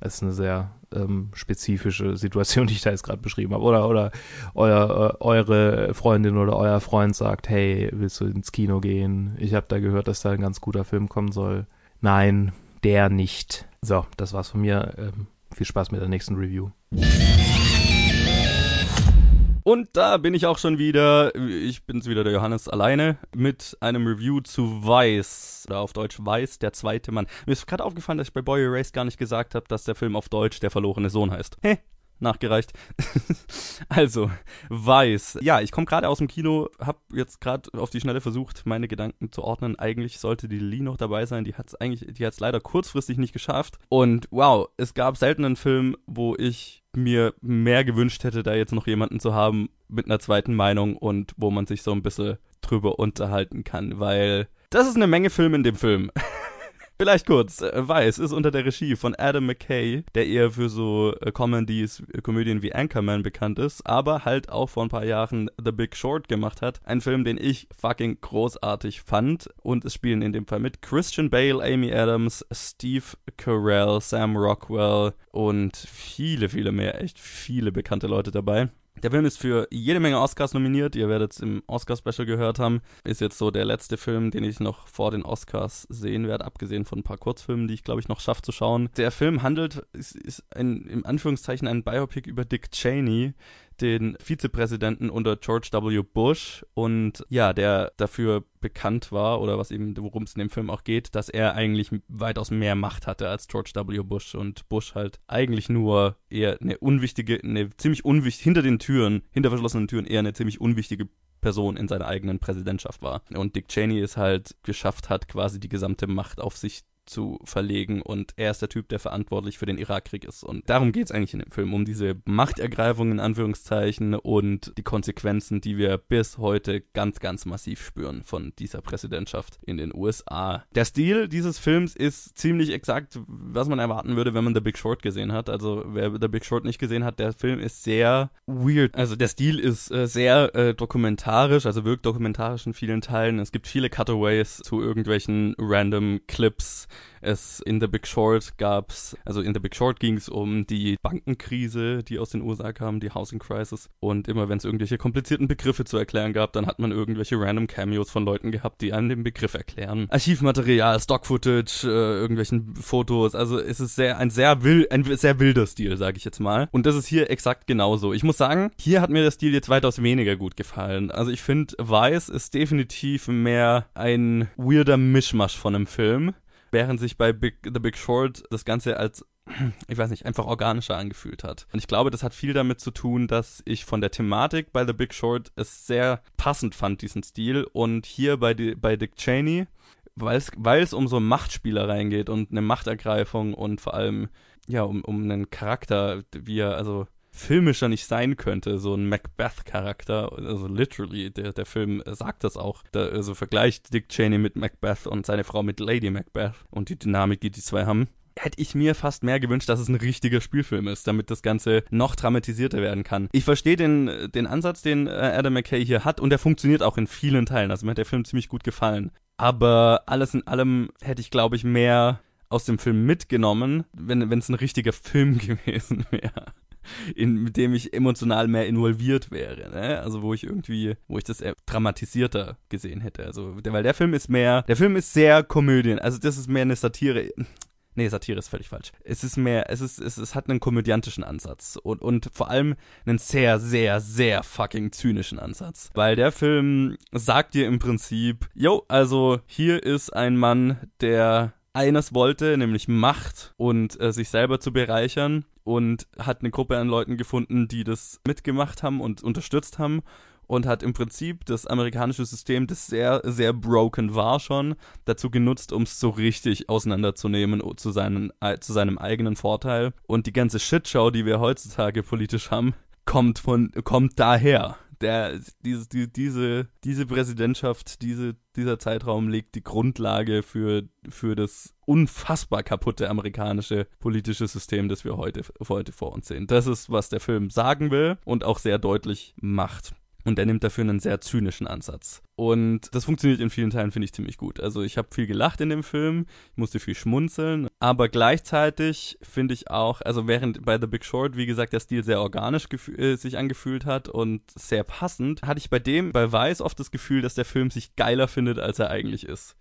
Das ist eine sehr ähm, spezifische Situation, die ich da jetzt gerade beschrieben habe. Oder, oder euer, äh, eure Freundin oder euer Freund sagt, hey, willst du ins Kino gehen? Ich habe da gehört, dass da ein ganz guter Film kommen soll. Nein, der nicht. So, das war's von mir. Ähm, viel Spaß mit der nächsten Review. Und da bin ich auch schon wieder. Ich bin's wieder, der Johannes, alleine mit einem Review zu Weiß. Oder auf Deutsch Weiß, der zweite Mann. Mir ist gerade aufgefallen, dass ich bei Boy Erased gar nicht gesagt habe, dass der Film auf Deutsch der verlorene Sohn heißt. Hä? Nachgereicht. also, Weiß. Ja, ich komme gerade aus dem Kino, habe jetzt gerade auf die Schnelle versucht, meine Gedanken zu ordnen. Eigentlich sollte die Lee noch dabei sein. Die hat es eigentlich, die hat es leider kurzfristig nicht geschafft. Und wow, es gab selten einen Film, wo ich mir mehr gewünscht hätte, da jetzt noch jemanden zu haben mit einer zweiten Meinung und wo man sich so ein bisschen drüber unterhalten kann, weil das ist eine Menge Film in dem Film. Vielleicht kurz, äh, Weiß ist unter der Regie von Adam McKay, der eher für so äh, Comedies, äh, Komödien wie Anchorman bekannt ist, aber halt auch vor ein paar Jahren The Big Short gemacht hat. Ein Film, den ich fucking großartig fand und es spielen in dem Fall mit Christian Bale, Amy Adams, Steve Carell, Sam Rockwell und viele, viele mehr, echt viele bekannte Leute dabei. Der Film ist für jede Menge Oscars nominiert. Ihr werdet es im Oscar-Special gehört haben. Ist jetzt so der letzte Film, den ich noch vor den Oscars sehen werde, abgesehen von ein paar Kurzfilmen, die ich glaube ich noch schaffe zu schauen. Der Film handelt, ist, ist ein, im Anführungszeichen ein Biopic über Dick Cheney, den Vizepräsidenten unter George W. Bush und ja, der dafür bekannt war oder was eben, worum es in dem Film auch geht, dass er eigentlich weitaus mehr Macht hatte als George W. Bush und Bush halt eigentlich nur eher eine unwichtige, eine ziemlich unwichtig, hinter den Türen, hinter verschlossenen Türen eher eine ziemlich unwichtige Person in seiner eigenen Präsidentschaft war. Und Dick Cheney es halt geschafft hat, quasi die gesamte Macht auf sich zu verlegen und er ist der Typ, der verantwortlich für den Irakkrieg ist. Und darum geht es eigentlich in dem Film, um diese Machtergreifung in Anführungszeichen und die Konsequenzen, die wir bis heute ganz, ganz massiv spüren von dieser Präsidentschaft in den USA. Der Stil dieses Films ist ziemlich exakt, was man erwarten würde, wenn man The Big Short gesehen hat. Also wer The Big Short nicht gesehen hat, der Film ist sehr weird. Also der Stil ist äh, sehr äh, dokumentarisch, also wirkt dokumentarisch in vielen Teilen. Es gibt viele Cutaways zu irgendwelchen random Clips es in The Big Short gab's, also in The Big Short ging es um die Bankenkrise, die aus den USA kam, die Housing Crisis. Und immer wenn es irgendwelche komplizierten Begriffe zu erklären gab, dann hat man irgendwelche random Cameos von Leuten gehabt, die einem den Begriff erklären. Archivmaterial, Stock-Footage, äh, irgendwelchen Fotos. Also es ist sehr ein sehr wild, ein sehr wilder Stil, sage ich jetzt mal. Und das ist hier exakt genauso. Ich muss sagen, hier hat mir der Stil jetzt weitaus weniger gut gefallen. Also ich finde, Weiß ist definitiv mehr ein weirder Mischmasch von einem Film während sich bei Big, The Big Short das Ganze als ich weiß nicht, einfach organischer angefühlt hat. Und ich glaube, das hat viel damit zu tun, dass ich von der Thematik bei The Big Short es sehr passend fand, diesen Stil. Und hier bei, die, bei Dick Cheney, weil es um so Machtspielereien geht und eine Machtergreifung und vor allem, ja, um, um einen Charakter, wie er, also filmischer nicht sein könnte, so ein Macbeth-Charakter, also literally, der, der Film sagt das auch, da, also vergleicht Dick Cheney mit Macbeth und seine Frau mit Lady Macbeth und die Dynamik, die die zwei haben hätte ich mir fast mehr gewünscht, dass es ein richtiger Spielfilm ist, damit das Ganze noch dramatisierter werden kann. Ich verstehe den, den Ansatz, den äh, Adam McKay hier hat und der funktioniert auch in vielen Teilen. Also mir hat der Film ziemlich gut gefallen. Aber alles in allem hätte ich, glaube ich, mehr aus dem Film mitgenommen, wenn es ein richtiger Film gewesen wäre in, mit dem ich emotional mehr involviert wäre. Ne? Also wo ich irgendwie, wo ich das dramatisierter gesehen hätte. Also, weil der Film ist mehr, der Film ist sehr Komödien. Also das ist mehr eine Satire. Nee, Satire ist völlig falsch. Es ist mehr, es ist, es, es hat einen komödiantischen Ansatz und, und vor allem einen sehr, sehr, sehr fucking zynischen Ansatz. Weil der Film sagt dir im Prinzip, yo, also hier ist ein Mann, der eines wollte, nämlich Macht und äh, sich selber zu bereichern und hat eine Gruppe an Leuten gefunden, die das mitgemacht haben und unterstützt haben und hat im Prinzip das amerikanische System, das sehr, sehr broken war schon, dazu genutzt, um es so richtig auseinanderzunehmen zu, seinen, zu seinem eigenen Vorteil. Und die ganze Shitshow, die wir heutzutage politisch haben, kommt von, kommt daher der, diese, die, diese, diese Präsidentschaft, diese, dieser Zeitraum legt die Grundlage für, für das unfassbar kaputte amerikanische politische System, das wir heute, heute vor uns sehen. Das ist, was der Film sagen will und auch sehr deutlich macht. Und er nimmt dafür einen sehr zynischen Ansatz. Und das funktioniert in vielen Teilen, finde ich, ziemlich gut. Also ich habe viel gelacht in dem Film, ich musste viel schmunzeln, aber gleichzeitig finde ich auch, also während bei The Big Short, wie gesagt, der Stil sehr organisch äh, sich angefühlt hat und sehr passend, hatte ich bei dem, bei Weiß oft das Gefühl, dass der Film sich geiler findet, als er eigentlich ist.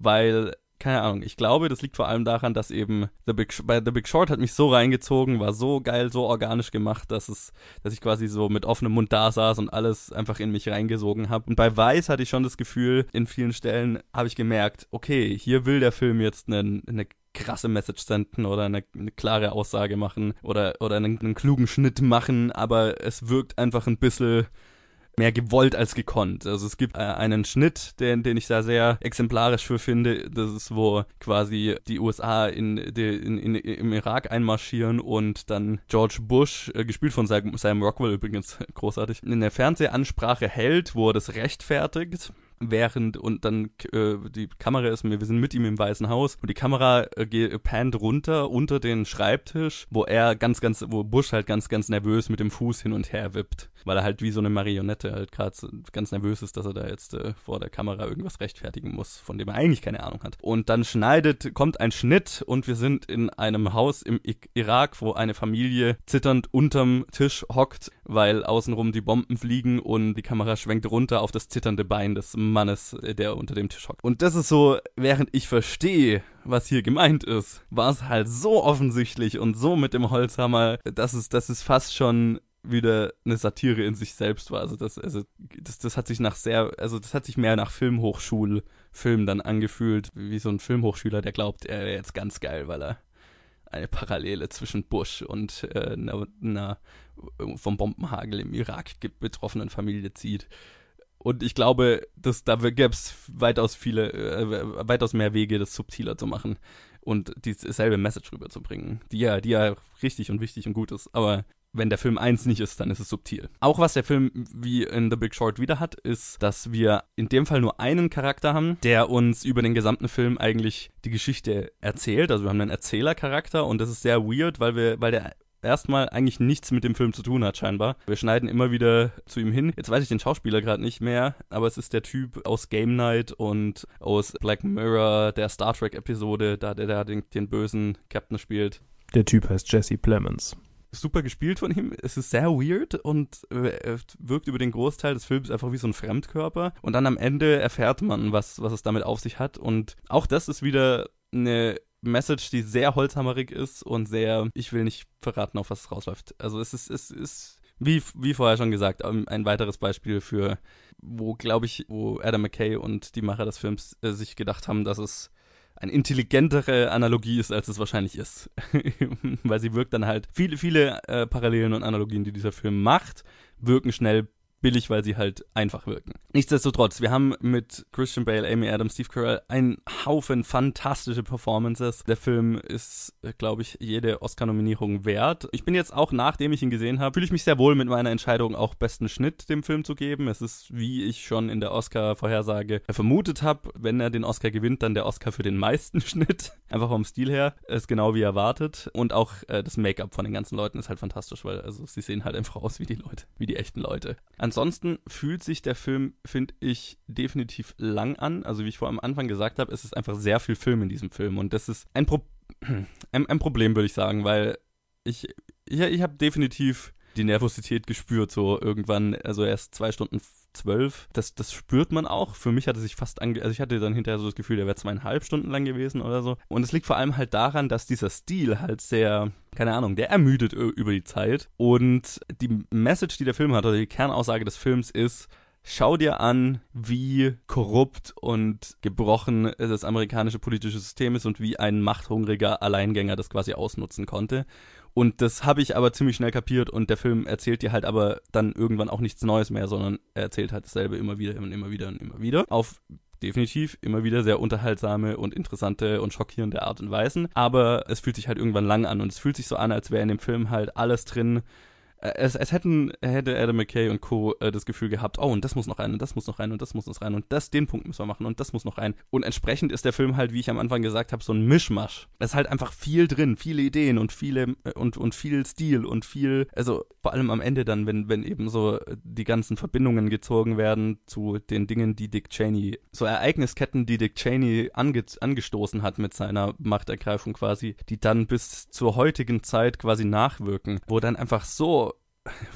Weil keine Ahnung, ich glaube, das liegt vor allem daran, dass eben The Big, bei The Big Short hat mich so reingezogen, war so geil, so organisch gemacht, dass es, dass ich quasi so mit offenem Mund da saß und alles einfach in mich reingesogen habe. Und bei Weiß hatte ich schon das Gefühl, in vielen Stellen habe ich gemerkt, okay, hier will der Film jetzt eine, eine krasse Message senden oder eine, eine klare Aussage machen oder, oder einen, einen klugen Schnitt machen, aber es wirkt einfach ein bisschen mehr gewollt als gekonnt. Also es gibt äh, einen Schnitt, den, den ich da sehr exemplarisch für finde. Das ist, wo quasi die USA in, de, in, in, im Irak einmarschieren und dann George Bush, äh, gespielt von Sam, Sam Rockwell übrigens, großartig, in der Fernsehansprache hält, wo er das rechtfertigt während und dann äh, die Kamera ist, wir sind mit ihm im Weißen Haus und die Kamera äh, pannt runter unter den Schreibtisch, wo er ganz, ganz, wo Bush halt ganz, ganz nervös mit dem Fuß hin und her wippt, weil er halt wie so eine Marionette halt gerade ganz nervös ist, dass er da jetzt äh, vor der Kamera irgendwas rechtfertigen muss, von dem er eigentlich keine Ahnung hat. Und dann schneidet, kommt ein Schnitt und wir sind in einem Haus im Irak, wo eine Familie zitternd unterm Tisch hockt weil außenrum die Bomben fliegen und die Kamera schwenkt runter auf das zitternde Bein des Mannes, äh, der unter dem Tisch hockt. Und das ist so, während ich verstehe, was hier gemeint ist, war es halt so offensichtlich und so mit dem Holzhammer, dass es, dass es fast schon wieder eine Satire in sich selbst war. Also das, also das, das hat sich nach sehr, also das hat sich mehr nach Filmhochschulfilm dann angefühlt, wie so ein Filmhochschüler, der glaubt, er wäre jetzt ganz geil, weil er eine Parallele zwischen Bush und äh, einer, einer vom Bombenhagel im Irak betroffenen Familie zieht. Und ich glaube, dass da gäbe es weitaus viele, äh, weitaus mehr Wege, das subtiler zu machen und dieselbe Message rüberzubringen, die ja, die ja richtig und wichtig und gut ist. Aber wenn der Film eins nicht ist, dann ist es subtil. Auch was der Film wie in The Big Short wieder hat, ist, dass wir in dem Fall nur einen Charakter haben, der uns über den gesamten Film eigentlich die Geschichte erzählt. Also wir haben einen Erzählercharakter und das ist sehr weird, weil wir, weil der erstmal eigentlich nichts mit dem Film zu tun hat, scheinbar. Wir schneiden immer wieder zu ihm hin. Jetzt weiß ich den Schauspieler gerade nicht mehr, aber es ist der Typ aus Game Night und aus Black Mirror, der Star Trek-Episode, da der, der den, den bösen Captain spielt. Der Typ heißt Jesse Plemons super gespielt von ihm. Es ist sehr weird und äh, wirkt über den Großteil des Films einfach wie so ein Fremdkörper. Und dann am Ende erfährt man, was, was es damit auf sich hat. Und auch das ist wieder eine Message, die sehr holzhammerig ist und sehr, ich will nicht verraten, auf was es rausläuft. Also es ist, es ist, wie, wie vorher schon gesagt, ein weiteres Beispiel für, wo, glaube ich, wo Adam McKay und die Macher des Films äh, sich gedacht haben, dass es eine intelligentere Analogie ist, als es wahrscheinlich ist. Weil sie wirkt dann halt, viele, viele äh, Parallelen und Analogien, die dieser Film macht, wirken schnell billig, weil sie halt einfach wirken. Nichtsdestotrotz, wir haben mit Christian Bale, Amy Adams, Steve Carell einen Haufen fantastische Performances. Der Film ist, glaube ich, jede Oscar-Nominierung wert. Ich bin jetzt auch, nachdem ich ihn gesehen habe, fühle ich mich sehr wohl mit meiner Entscheidung, auch besten Schnitt dem Film zu geben. Es ist, wie ich schon in der Oscar-Vorhersage vermutet habe, wenn er den Oscar gewinnt, dann der Oscar für den meisten Schnitt. Einfach vom Stil her. Ist genau wie erwartet. Und auch äh, das Make-up von den ganzen Leuten ist halt fantastisch, weil also sie sehen halt einfach aus wie die Leute, wie die echten Leute. Ansonsten fühlt sich der Film, finde ich, definitiv lang an. Also wie ich vor am Anfang gesagt habe, es ist einfach sehr viel Film in diesem Film. Und das ist ein, Pro ein, ein Problem, würde ich sagen, weil ich, ich, ich habe definitiv die Nervosität gespürt, so irgendwann, also erst zwei Stunden zwölf. Das, das spürt man auch. Für mich hatte sich fast ange also ich hatte dann hinterher so das Gefühl, der wäre zweieinhalb Stunden lang gewesen oder so. Und es liegt vor allem halt daran, dass dieser Stil halt sehr, keine Ahnung, der ermüdet über die Zeit. Und die Message, die der Film hat, oder die Kernaussage des Films ist, Schau dir an, wie korrupt und gebrochen das amerikanische politische System ist und wie ein machthungriger Alleingänger das quasi ausnutzen konnte. Und das habe ich aber ziemlich schnell kapiert und der Film erzählt dir halt aber dann irgendwann auch nichts Neues mehr, sondern er erzählt halt dasselbe immer wieder und immer wieder und immer wieder. Auf definitiv immer wieder sehr unterhaltsame und interessante und schockierende Art und Weisen. Aber es fühlt sich halt irgendwann lang an und es fühlt sich so an, als wäre in dem Film halt alles drin, es, es hätten, hätte Adam McKay und Co. Äh, das Gefühl gehabt, oh, und das muss noch rein, und das muss noch rein, und das muss noch rein, und das, den Punkt müssen wir machen, und das muss noch rein. Und entsprechend ist der Film halt, wie ich am Anfang gesagt habe, so ein Mischmasch. Es ist halt einfach viel drin, viele Ideen und viele, äh, und, und viel Stil und viel, also vor allem am Ende dann, wenn, wenn eben so die ganzen Verbindungen gezogen werden zu den Dingen, die Dick Cheney, so Ereignisketten, die Dick Cheney ange, angestoßen hat mit seiner Machtergreifung quasi, die dann bis zur heutigen Zeit quasi nachwirken, wo dann einfach so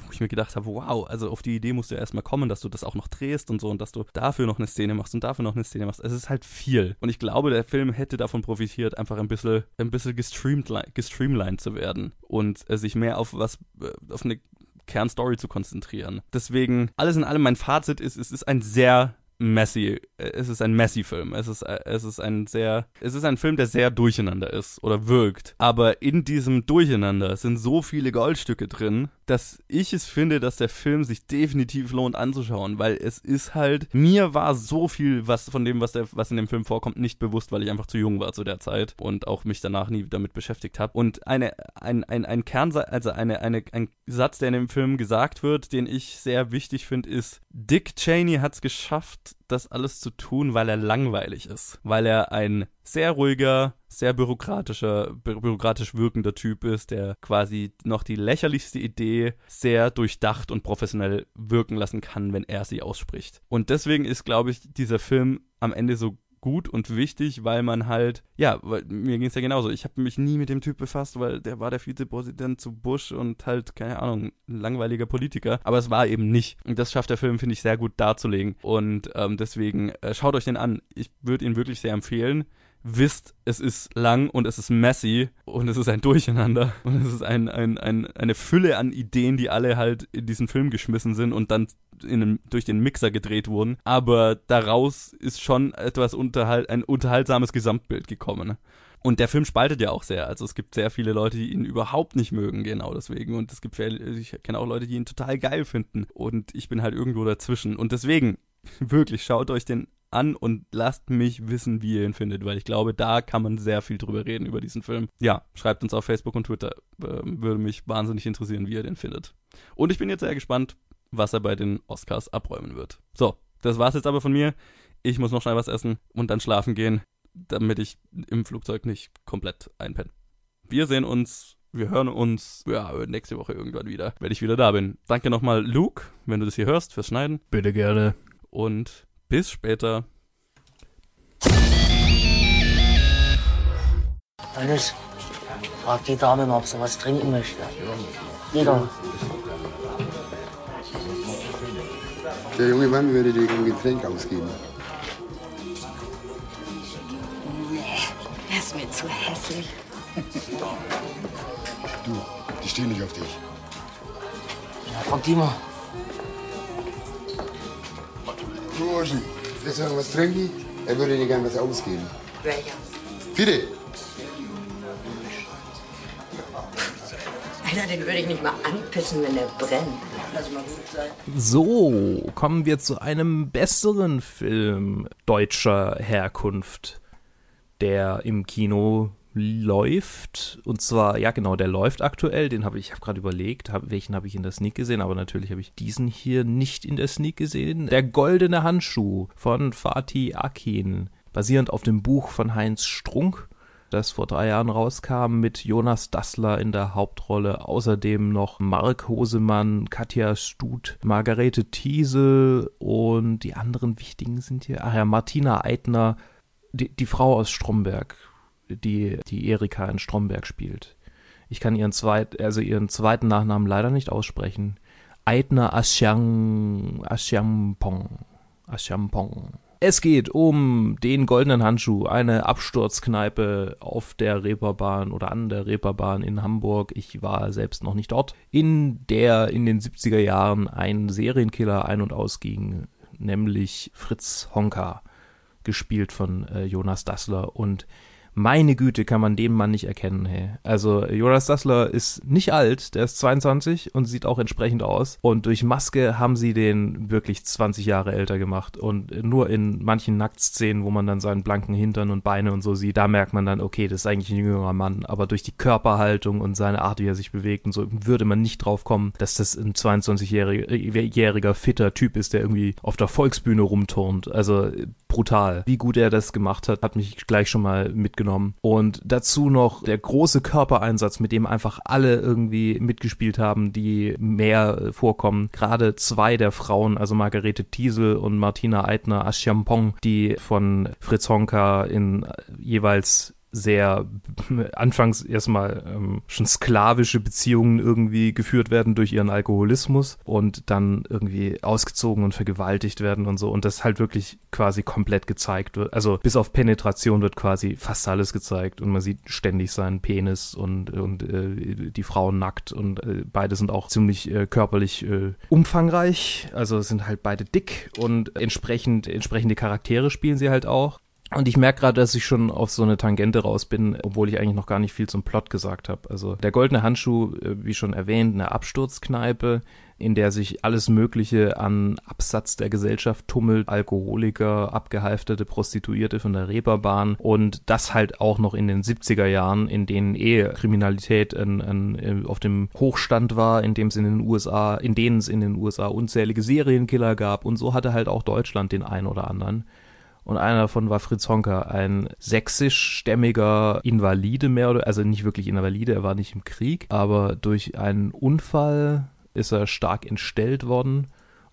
wo ich mir gedacht habe, wow, also auf die Idee musst du ja erstmal kommen, dass du das auch noch drehst und so und dass du dafür noch eine Szene machst und dafür noch eine Szene machst. Es ist halt viel. Und ich glaube, der Film hätte davon profitiert, einfach ein bisschen, ein bisschen gestreamlined, gestreamlined zu werden und äh, sich mehr auf was, äh, auf eine Kernstory zu konzentrieren. Deswegen, alles in allem, mein Fazit ist, es ist ein sehr messy. Es ist ein messy Film. Es ist, es ist ein sehr, es ist ein Film, der sehr durcheinander ist oder wirkt. Aber in diesem Durcheinander sind so viele Goldstücke drin, dass ich es finde, dass der Film sich definitiv lohnt anzuschauen, weil es ist halt, mir war so viel was von dem, was, der, was in dem Film vorkommt, nicht bewusst, weil ich einfach zu jung war zu der Zeit und auch mich danach nie damit beschäftigt habe. Und eine, ein, ein, ein Kern, also eine, eine, ein Satz, der in dem Film gesagt wird, den ich sehr wichtig finde, ist, Dick Cheney hat es geschafft, das alles zu tun, weil er langweilig ist. Weil er ein sehr ruhiger, sehr bürokratischer, bü bürokratisch wirkender Typ ist, der quasi noch die lächerlichste Idee sehr durchdacht und professionell wirken lassen kann, wenn er sie ausspricht. Und deswegen ist, glaube ich, dieser Film am Ende so gut und wichtig, weil man halt, ja, weil, mir ging es ja genauso. Ich habe mich nie mit dem Typ befasst, weil der war der Vizepräsident zu Bush und halt, keine Ahnung, langweiliger Politiker. Aber es war eben nicht. Und das schafft der Film, finde ich, sehr gut darzulegen. Und ähm, deswegen äh, schaut euch den an. Ich würde ihn wirklich sehr empfehlen wisst, es ist lang und es ist messy und es ist ein Durcheinander und es ist ein, ein, ein, eine Fülle an Ideen, die alle halt in diesen Film geschmissen sind und dann in durch den Mixer gedreht wurden. Aber daraus ist schon etwas unterhalt, ein unterhaltsames Gesamtbild gekommen. Und der Film spaltet ja auch sehr. Also es gibt sehr viele Leute, die ihn überhaupt nicht mögen, genau deswegen. Und es gibt, ich kenne auch Leute, die ihn total geil finden. Und ich bin halt irgendwo dazwischen. Und deswegen, wirklich, schaut euch den an und lasst mich wissen, wie ihr ihn findet, weil ich glaube, da kann man sehr viel drüber reden über diesen Film. Ja, schreibt uns auf Facebook und Twitter. Ähm, würde mich wahnsinnig interessieren, wie ihr den findet. Und ich bin jetzt sehr gespannt, was er bei den Oscars abräumen wird. So, das war's jetzt aber von mir. Ich muss noch schnell was essen und dann schlafen gehen, damit ich im Flugzeug nicht komplett einpenne. Wir sehen uns wir hören uns ja, nächste Woche irgendwann wieder, wenn ich wieder da bin. Danke nochmal, Luke, wenn du das hier hörst, fürs Schneiden. Bitte gerne. Und bis später. Alles. Frag die Dame mal, ob sie was trinken möchte. Jeder. Der junge Mann würde dir ein Getränk ausgeben. Nee, er ist mir zu hässlich. Du, die stehen nicht auf dich. Ja, frag die mal. Du, Oschi, willst du noch was trinken? Er würde dir gern was ausgeben. Welcher? Bitte. Einer, den würde ich nicht mal anpissen, wenn der brennt. Lass mal gut sein. So, kommen wir zu einem besseren Film deutscher Herkunft, der im Kino läuft. Und zwar, ja genau, der läuft aktuell. Den habe ich, habe gerade überlegt, hab, welchen habe ich in der Sneak gesehen, aber natürlich habe ich diesen hier nicht in der Sneak gesehen. Der goldene Handschuh von Fatih Akin, basierend auf dem Buch von Heinz Strunk das vor drei Jahren rauskam, mit Jonas Dassler in der Hauptrolle, außerdem noch Mark Hosemann, Katja Stut, Margarete Thiesel und die anderen wichtigen sind hier, ach ja, Martina Eitner, die, die Frau aus Stromberg, die, die Erika in Stromberg spielt. Ich kann ihren zweit, also ihren zweiten Nachnamen leider nicht aussprechen. Eitner Asyang, Asyampong. Asyampong. Es geht um den goldenen Handschuh, eine Absturzkneipe auf der Reeperbahn oder an der Reeperbahn in Hamburg. Ich war selbst noch nicht dort, in der in den 70er Jahren ein Serienkiller ein- und ausging, nämlich Fritz Honka, gespielt von äh, Jonas Dassler und meine Güte, kann man den Mann nicht erkennen, hey. Also Jonas Dassler ist nicht alt, der ist 22 und sieht auch entsprechend aus. Und durch Maske haben sie den wirklich 20 Jahre älter gemacht. Und nur in manchen Nacktszenen, wo man dann seinen blanken Hintern und Beine und so sieht, da merkt man dann, okay, das ist eigentlich ein jüngerer Mann. Aber durch die Körperhaltung und seine Art, wie er sich bewegt und so, würde man nicht drauf kommen, dass das ein 22-jähriger fitter Typ ist, der irgendwie auf der Volksbühne rumturnt. Also brutal. Wie gut er das gemacht hat, hat mich gleich schon mal mitgenommen. Und dazu noch der große Körpereinsatz, mit dem einfach alle irgendwie mitgespielt haben, die mehr vorkommen. Gerade zwei der Frauen, also Margarete Thiesel und Martina Eitner Aschampong, die von Fritz Honka in jeweils sehr anfangs erstmal ähm, schon sklavische Beziehungen irgendwie geführt werden durch ihren Alkoholismus und dann irgendwie ausgezogen und vergewaltigt werden und so und das halt wirklich quasi komplett gezeigt wird. Also bis auf Penetration wird quasi fast alles gezeigt und man sieht ständig seinen Penis und, und äh, die Frauen nackt und äh, beide sind auch ziemlich äh, körperlich äh, umfangreich, also sind halt beide dick und entsprechend entsprechende Charaktere spielen sie halt auch. Und ich merke gerade, dass ich schon auf so eine Tangente raus bin, obwohl ich eigentlich noch gar nicht viel zum Plot gesagt habe. Also der goldene Handschuh, äh, wie schon erwähnt, eine Absturzkneipe, in der sich alles Mögliche an Absatz der Gesellschaft tummelt, Alkoholiker, abgehalfterte Prostituierte von der Reeperbahn und das halt auch noch in den 70er Jahren, in denen eh Kriminalität an, an, auf dem Hochstand war, in dem es in den USA, in denen es in den USA unzählige Serienkiller gab und so hatte halt auch Deutschland den einen oder anderen. Und einer davon war Fritz Honka, ein sächsischstämmiger Invalide mehr oder, also nicht wirklich Invalide, er war nicht im Krieg, aber durch einen Unfall ist er stark entstellt worden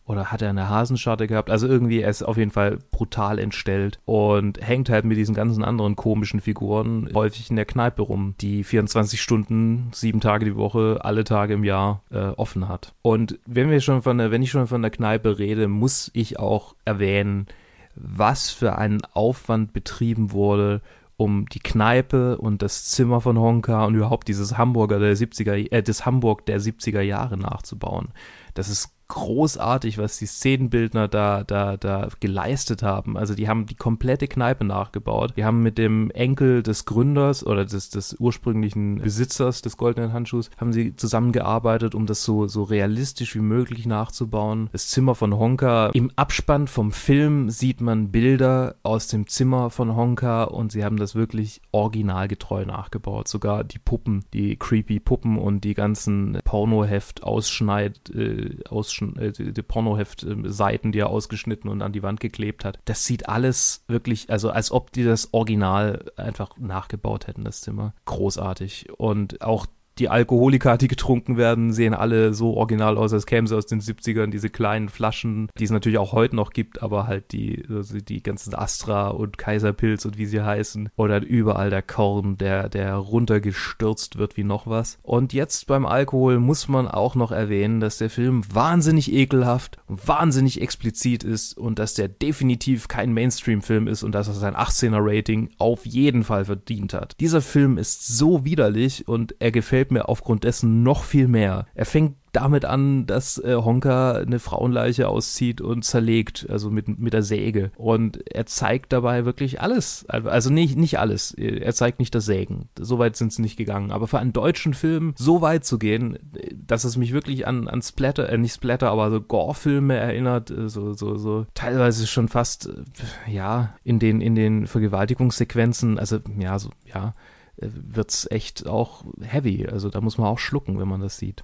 oder hat er eine Hasenscharte gehabt? Also irgendwie, er ist auf jeden Fall brutal entstellt und hängt halt mit diesen ganzen anderen komischen Figuren häufig in der Kneipe rum, die 24 Stunden, sieben Tage die Woche, alle Tage im Jahr äh, offen hat. Und wenn wir schon von der, wenn ich schon von der Kneipe rede, muss ich auch erwähnen, was für einen Aufwand betrieben wurde, um die Kneipe und das Zimmer von Honka und überhaupt dieses Hamburger der 70er, äh, das Hamburg der 70er Jahre nachzubauen. Das ist großartig, was die Szenenbildner da, da, da geleistet haben. Also die haben die komplette Kneipe nachgebaut. Die haben mit dem Enkel des Gründers oder des, des ursprünglichen Besitzers des goldenen Handschuhs, haben sie zusammengearbeitet, um das so, so realistisch wie möglich nachzubauen. Das Zimmer von Honka. Im Abspann vom Film sieht man Bilder aus dem Zimmer von Honka und sie haben das wirklich originalgetreu nachgebaut. Sogar die Puppen, die creepy Puppen und die ganzen Pornoheft-Ausschneid, äh, Ausschneid äh, die, die Pornoheft-Seiten, die er ausgeschnitten und an die Wand geklebt hat. Das sieht alles wirklich, also als ob die das Original einfach nachgebaut hätten, das Zimmer. Großartig. Und auch die Alkoholiker, die getrunken werden, sehen alle so original aus, als kämen sie aus den 70ern, diese kleinen Flaschen, die es natürlich auch heute noch gibt, aber halt die, also die ganzen Astra und Kaiserpilz und wie sie heißen. Oder überall der Korn, der, der runtergestürzt wird wie noch was. Und jetzt beim Alkohol muss man auch noch erwähnen, dass der Film wahnsinnig ekelhaft, wahnsinnig explizit ist und dass der definitiv kein Mainstream-Film ist und dass er sein 18er-Rating auf jeden Fall verdient hat. Dieser Film ist so widerlich und er gefällt gefällt mir aufgrund dessen noch viel mehr. Er fängt damit an, dass äh, Honka eine Frauenleiche auszieht und zerlegt, also mit, mit der Säge. Und er zeigt dabei wirklich alles. Also nicht, nicht alles. Er zeigt nicht das Sägen. So weit sind sie nicht gegangen. Aber für einen deutschen Film so weit zu gehen, dass es mich wirklich an, an Splatter, äh, nicht Splatter, aber so Gore-Filme erinnert, äh, so, so, so teilweise schon fast, äh, ja, in den, in den Vergewaltigungssequenzen, also ja, so, ja, wird es echt auch heavy. Also da muss man auch schlucken, wenn man das sieht.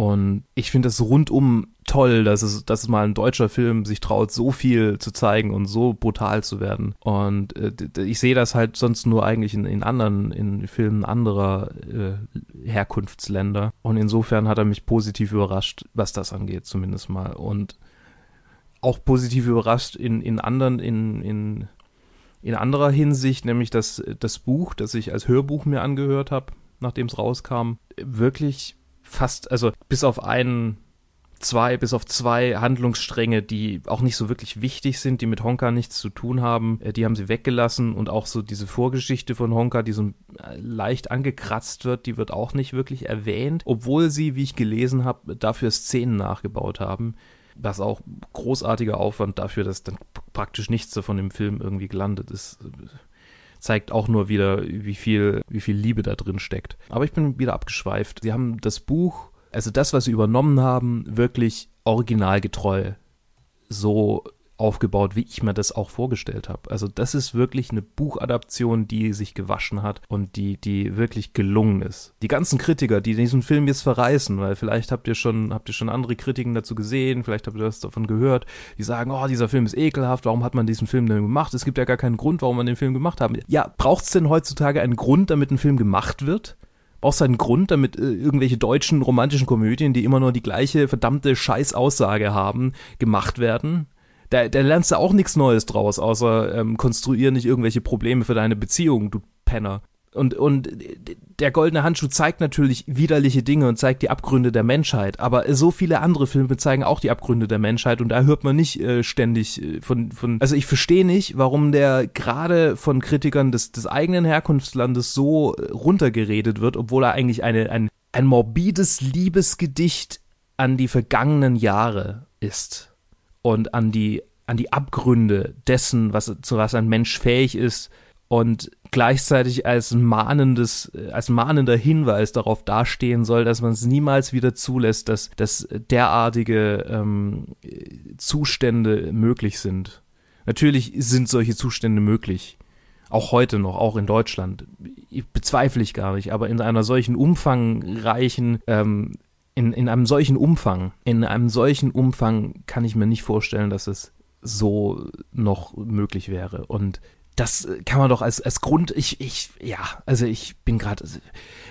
Und ich finde es rundum toll, dass es, dass es mal ein deutscher Film sich traut, so viel zu zeigen und so brutal zu werden. Und äh, ich sehe das halt sonst nur eigentlich in, in anderen, in Filmen anderer äh, Herkunftsländer. Und insofern hat er mich positiv überrascht, was das angeht, zumindest mal. Und auch positiv überrascht in, in anderen, in, in in anderer Hinsicht, nämlich dass das Buch, das ich als Hörbuch mir angehört habe, nachdem es rauskam, wirklich fast, also bis auf einen, zwei, bis auf zwei Handlungsstränge, die auch nicht so wirklich wichtig sind, die mit Honka nichts zu tun haben, äh, die haben sie weggelassen und auch so diese Vorgeschichte von Honka, die so äh, leicht angekratzt wird, die wird auch nicht wirklich erwähnt, obwohl sie, wie ich gelesen habe, dafür Szenen nachgebaut haben, was auch großartiger Aufwand dafür, dass dann praktisch nichts davon im Film irgendwie gelandet ist. Zeigt auch nur wieder, wie viel, wie viel Liebe da drin steckt. Aber ich bin wieder abgeschweift. Sie haben das Buch, also das, was sie übernommen haben, wirklich originalgetreu so aufgebaut, wie ich mir das auch vorgestellt habe. Also das ist wirklich eine Buchadaption, die sich gewaschen hat und die, die wirklich gelungen ist. Die ganzen Kritiker, die diesen Film jetzt verreißen, weil vielleicht habt ihr schon, habt ihr schon andere Kritiken dazu gesehen, vielleicht habt ihr was davon gehört, die sagen, oh, dieser Film ist ekelhaft, warum hat man diesen Film denn gemacht? Es gibt ja gar keinen Grund, warum man den Film gemacht hat. Ja, braucht es denn heutzutage einen Grund, damit ein Film gemacht wird? brauchst du einen Grund, damit äh, irgendwelche deutschen romantischen Komödien, die immer nur die gleiche verdammte Scheißaussage haben, gemacht werden? Da, da lernst du auch nichts Neues draus, außer ähm, konstruier nicht irgendwelche Probleme für deine Beziehung, du Penner. Und, und der goldene Handschuh zeigt natürlich widerliche Dinge und zeigt die Abgründe der Menschheit. Aber so viele andere Filme zeigen auch die Abgründe der Menschheit und da hört man nicht äh, ständig äh, von, von. Also ich verstehe nicht, warum der gerade von Kritikern des, des eigenen Herkunftslandes so äh, runtergeredet wird, obwohl er eigentlich eine, ein, ein morbides Liebesgedicht an die vergangenen Jahre ist und an die, an die Abgründe dessen, was, zu was ein Mensch fähig ist und gleichzeitig als mahnendes, als mahnender Hinweis darauf dastehen soll, dass man es niemals wieder zulässt, dass, dass derartige ähm, Zustände möglich sind. Natürlich sind solche Zustände möglich. Auch heute noch, auch in Deutschland. Bezweifle ich gar nicht, aber in einer solchen umfangreichen ähm, in, in einem solchen Umfang, in einem solchen Umfang kann ich mir nicht vorstellen, dass es so noch möglich wäre. Und das äh, kann man doch als, als Grund, ich, ich, ja, also ich bin gerade,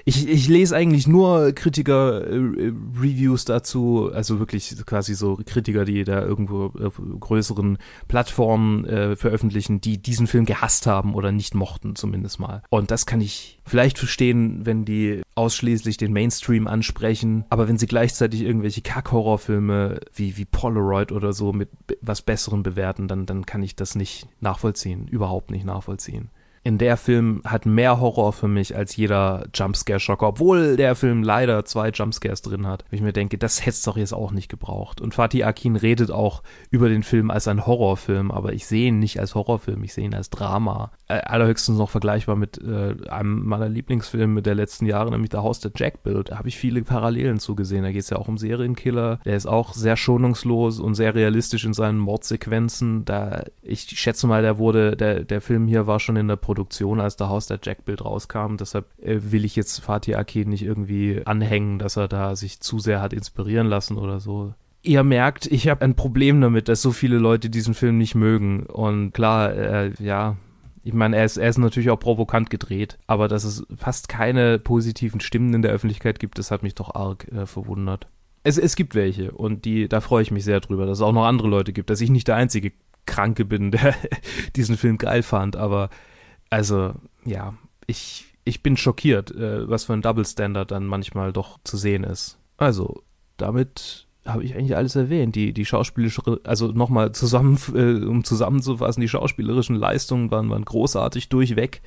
ich, ich lese eigentlich nur Kritiker-Reviews dazu, also wirklich quasi so Kritiker, die da irgendwo auf größeren Plattformen äh, veröffentlichen, die diesen Film gehasst haben oder nicht mochten, zumindest mal. Und das kann ich vielleicht verstehen, wenn die ausschließlich den Mainstream ansprechen, aber wenn sie gleichzeitig irgendwelche Kack-Horrorfilme wie, wie Polaroid oder so mit was Besserem bewerten, dann, dann kann ich das nicht nachvollziehen, überhaupt nicht nachvollziehen in der Film hat mehr Horror für mich als jeder Jumpscare-Schocker, obwohl der Film leider zwei Jumpscares drin hat. Ich mir denke, das hätte es doch jetzt auch nicht gebraucht. Und Fatih Akin redet auch über den Film als ein Horrorfilm, aber ich sehe ihn nicht als Horrorfilm, ich sehe ihn als Drama. Äh, allerhöchstens noch vergleichbar mit äh, einem meiner Lieblingsfilme der letzten Jahre, nämlich der Haus der Jack Build. Da habe ich viele Parallelen zugesehen. Da geht es ja auch um Serienkiller. Der ist auch sehr schonungslos und sehr realistisch in seinen Mordsequenzen. Da, ich schätze mal, der wurde, der, der Film hier war schon in der Produktion, als der Haus der Jack-Bild rauskam. Deshalb äh, will ich jetzt Fatih Akin nicht irgendwie anhängen, dass er da sich zu sehr hat inspirieren lassen oder so ihr merkt, ich habe ein Problem damit, dass so viele Leute diesen Film nicht mögen. Und klar, äh, ja, ich meine, er ist, er ist natürlich auch provokant gedreht, aber dass es fast keine positiven Stimmen in der Öffentlichkeit gibt, das hat mich doch arg äh, verwundert. Es, es gibt welche und die, da freue ich mich sehr drüber, dass es auch noch andere Leute gibt, dass ich nicht der einzige Kranke bin, der diesen Film geil fand, aber also, ja, ich, ich bin schockiert, äh, was für ein Double Standard dann manchmal doch zu sehen ist. Also, damit habe ich eigentlich alles erwähnt. Die, die schauspielerische, also nochmal zusammen, äh, um zusammenzufassen, die schauspielerischen Leistungen waren, waren großartig durchweg.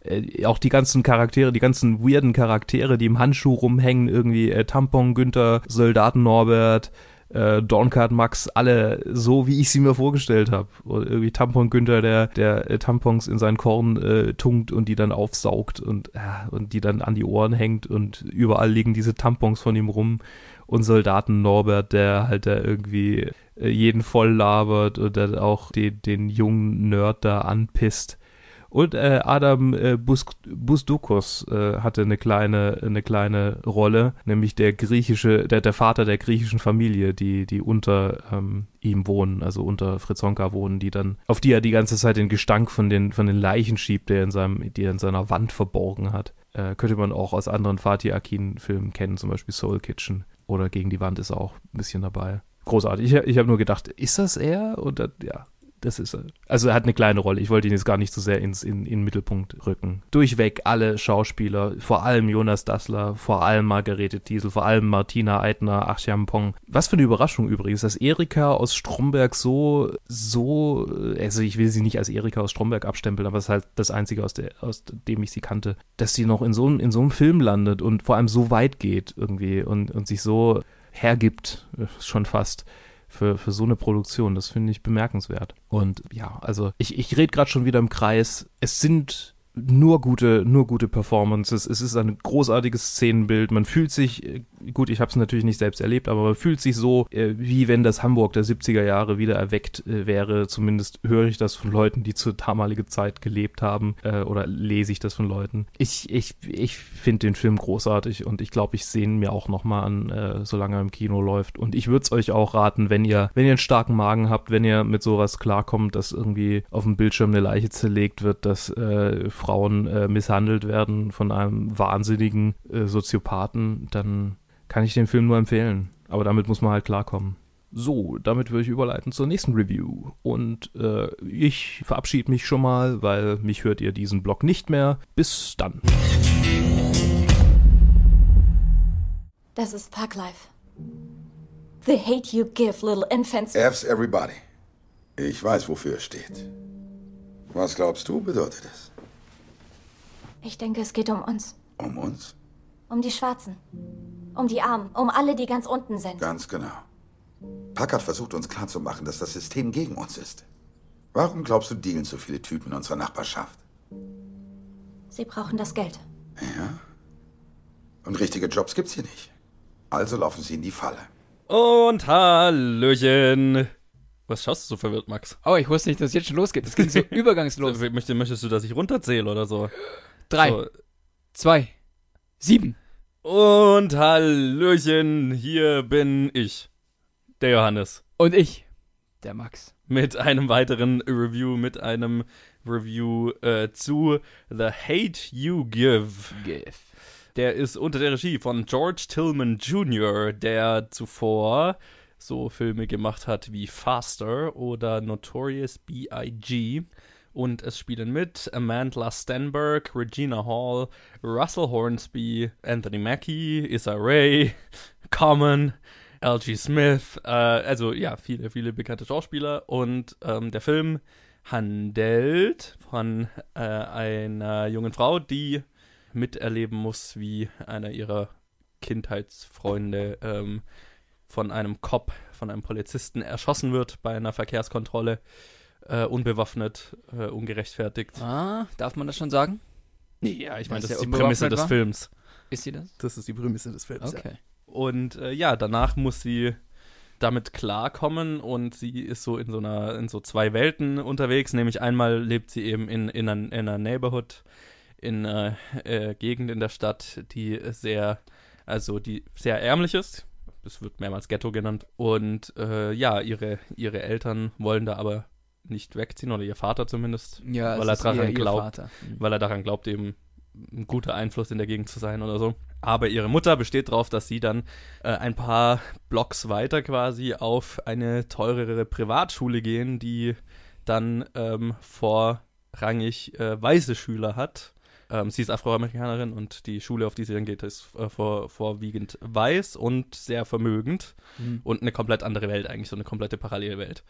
Äh, auch die ganzen Charaktere, die ganzen weirden Charaktere, die im Handschuh rumhängen, irgendwie äh, Tampon Günther, Soldaten Norbert, äh, Dorncard Max alle so, wie ich sie mir vorgestellt habe. Irgendwie Tampon Günther, der, der äh, Tampons in seinen Korn äh, tunkt und die dann aufsaugt und, äh, und die dann an die Ohren hängt und überall liegen diese Tampons von ihm rum. Und Soldaten Norbert, der halt da irgendwie äh, jeden voll labert und dann auch den, den jungen Nerd da anpisst. Und äh, Adam äh, Bus Busdukos äh, hatte eine kleine, eine kleine Rolle, nämlich der griechische, der, der Vater der griechischen Familie, die, die unter ähm, ihm wohnen, also unter Fritzonka wohnen, die dann, auf die er die ganze Zeit den Gestank von den, von den Leichen schiebt, der in seinem, die er in seiner Wand verborgen hat. Äh, könnte man auch aus anderen Fatih Akin-Filmen kennen, zum Beispiel Soul Kitchen. Oder Gegen die Wand ist auch ein bisschen dabei großartig. Ich, ich habe nur gedacht, ist das er? Und dann, ja, das ist er. Also er hat eine kleine Rolle. Ich wollte ihn jetzt gar nicht so sehr ins, in, in den Mittelpunkt rücken. Durchweg alle Schauspieler, vor allem Jonas Dassler, vor allem Margarete Diesel, vor allem Martina Eitner, Achim Pong. Was für eine Überraschung übrigens, dass Erika aus Stromberg so, so, also ich will sie nicht als Erika aus Stromberg abstempeln, aber es ist halt das Einzige, aus, der, aus dem ich sie kannte, dass sie noch in so, in so einem Film landet und vor allem so weit geht irgendwie und, und sich so hergibt, schon fast für, für so eine Produktion. Das finde ich bemerkenswert. Und ja, also ich, ich rede gerade schon wieder im Kreis. Es sind nur gute, nur gute Performances. Es ist ein großartiges Szenenbild. Man fühlt sich, äh, gut, ich habe es natürlich nicht selbst erlebt, aber man fühlt sich so, äh, wie wenn das Hamburg der 70er Jahre wieder erweckt äh, wäre. Zumindest höre ich das von Leuten, die zur damaligen Zeit gelebt haben, oder lese ich das von Leuten. Ich, ich, ich finde den Film großartig und ich glaube, ich sehe ihn mir auch nochmal an, solange er im Kino läuft. Und ich würde es euch auch raten, wenn ihr, wenn ihr einen starken Magen habt, wenn ihr mit sowas klarkommt, dass irgendwie auf dem Bildschirm eine Leiche zerlegt wird, dass äh, Frauen äh, misshandelt werden von einem wahnsinnigen äh, Soziopathen, dann kann ich den Film nur empfehlen. Aber damit muss man halt klarkommen. So, damit würde ich überleiten zur nächsten Review. Und äh, ich verabschiede mich schon mal, weil mich hört ihr diesen Blog nicht mehr. Bis dann. Das ist Parklife. The hate you give little infants. F's everybody. Ich weiß, wofür es steht. Was glaubst du, bedeutet es? Ich denke, es geht um uns. Um uns? Um die Schwarzen. Um die Armen. Um alle, die ganz unten sind. Ganz genau. Packard versucht uns klarzumachen, dass das System gegen uns ist. Warum glaubst du, dealen so viele Typen in unserer Nachbarschaft? Sie brauchen das Geld. Ja. Und richtige Jobs gibt's hier nicht. Also laufen sie in die Falle. Und Hallöchen. Was schaust du so verwirrt, Max? Oh, ich wusste nicht, dass es jetzt schon losgeht. Es ging so übergangslos. Möchtest, möchtest du, dass ich runterzähle oder so? Drei, so. zwei, sieben. Und Hallöchen, hier bin ich, der Johannes. Und ich, der Max. Mit einem weiteren Review, mit einem Review äh, zu The Hate You Give. Give. Der ist unter der Regie von George Tillman Jr., der zuvor so Filme gemacht hat wie Faster oder Notorious B.I.G. Und es spielen mit Amanda Stenberg, Regina Hall, Russell Hornsby, Anthony Mackie, Issa Rae, Common, L.G. Smith, äh, also ja, viele, viele bekannte Schauspieler. Und ähm, der Film handelt von äh, einer jungen Frau, die miterleben muss, wie einer ihrer Kindheitsfreunde ähm, von einem Cop, von einem Polizisten erschossen wird bei einer Verkehrskontrolle, äh, unbewaffnet, äh, ungerechtfertigt. Ah, darf man das schon sagen? Nee, ja, ich meine, das Dass ist die Prämisse unbewaffnet des war? Films. Ist sie das? Das ist die Prämisse des Films. Ja. Okay. Und äh, ja, danach muss sie damit klarkommen und sie ist so in so einer, in so zwei Welten unterwegs. Nämlich einmal lebt sie eben in, in, einer, in einer Neighborhood, in einer äh, Gegend in der Stadt, die sehr, also die sehr ärmlich ist. Es wird mehrmals Ghetto genannt. Und äh, ja, ihre, ihre Eltern wollen da aber nicht wegziehen, oder ihr Vater zumindest, Ja, weil er daran glaubt. Mhm. weil er daran glaubt, eben ein guter Einfluss in der Gegend zu sein oder so. Aber ihre Mutter besteht darauf, dass sie dann äh, ein paar Blocks weiter quasi auf eine teurere Privatschule gehen, die dann ähm, vorrangig äh, weiße Schüler hat. Ähm, sie ist Afroamerikanerin und die Schule, auf die sie dann geht, ist äh, vor, vorwiegend weiß und sehr vermögend Mhm. und eine komplett andere Welt eigentlich, so eine komplette Parallelwelt.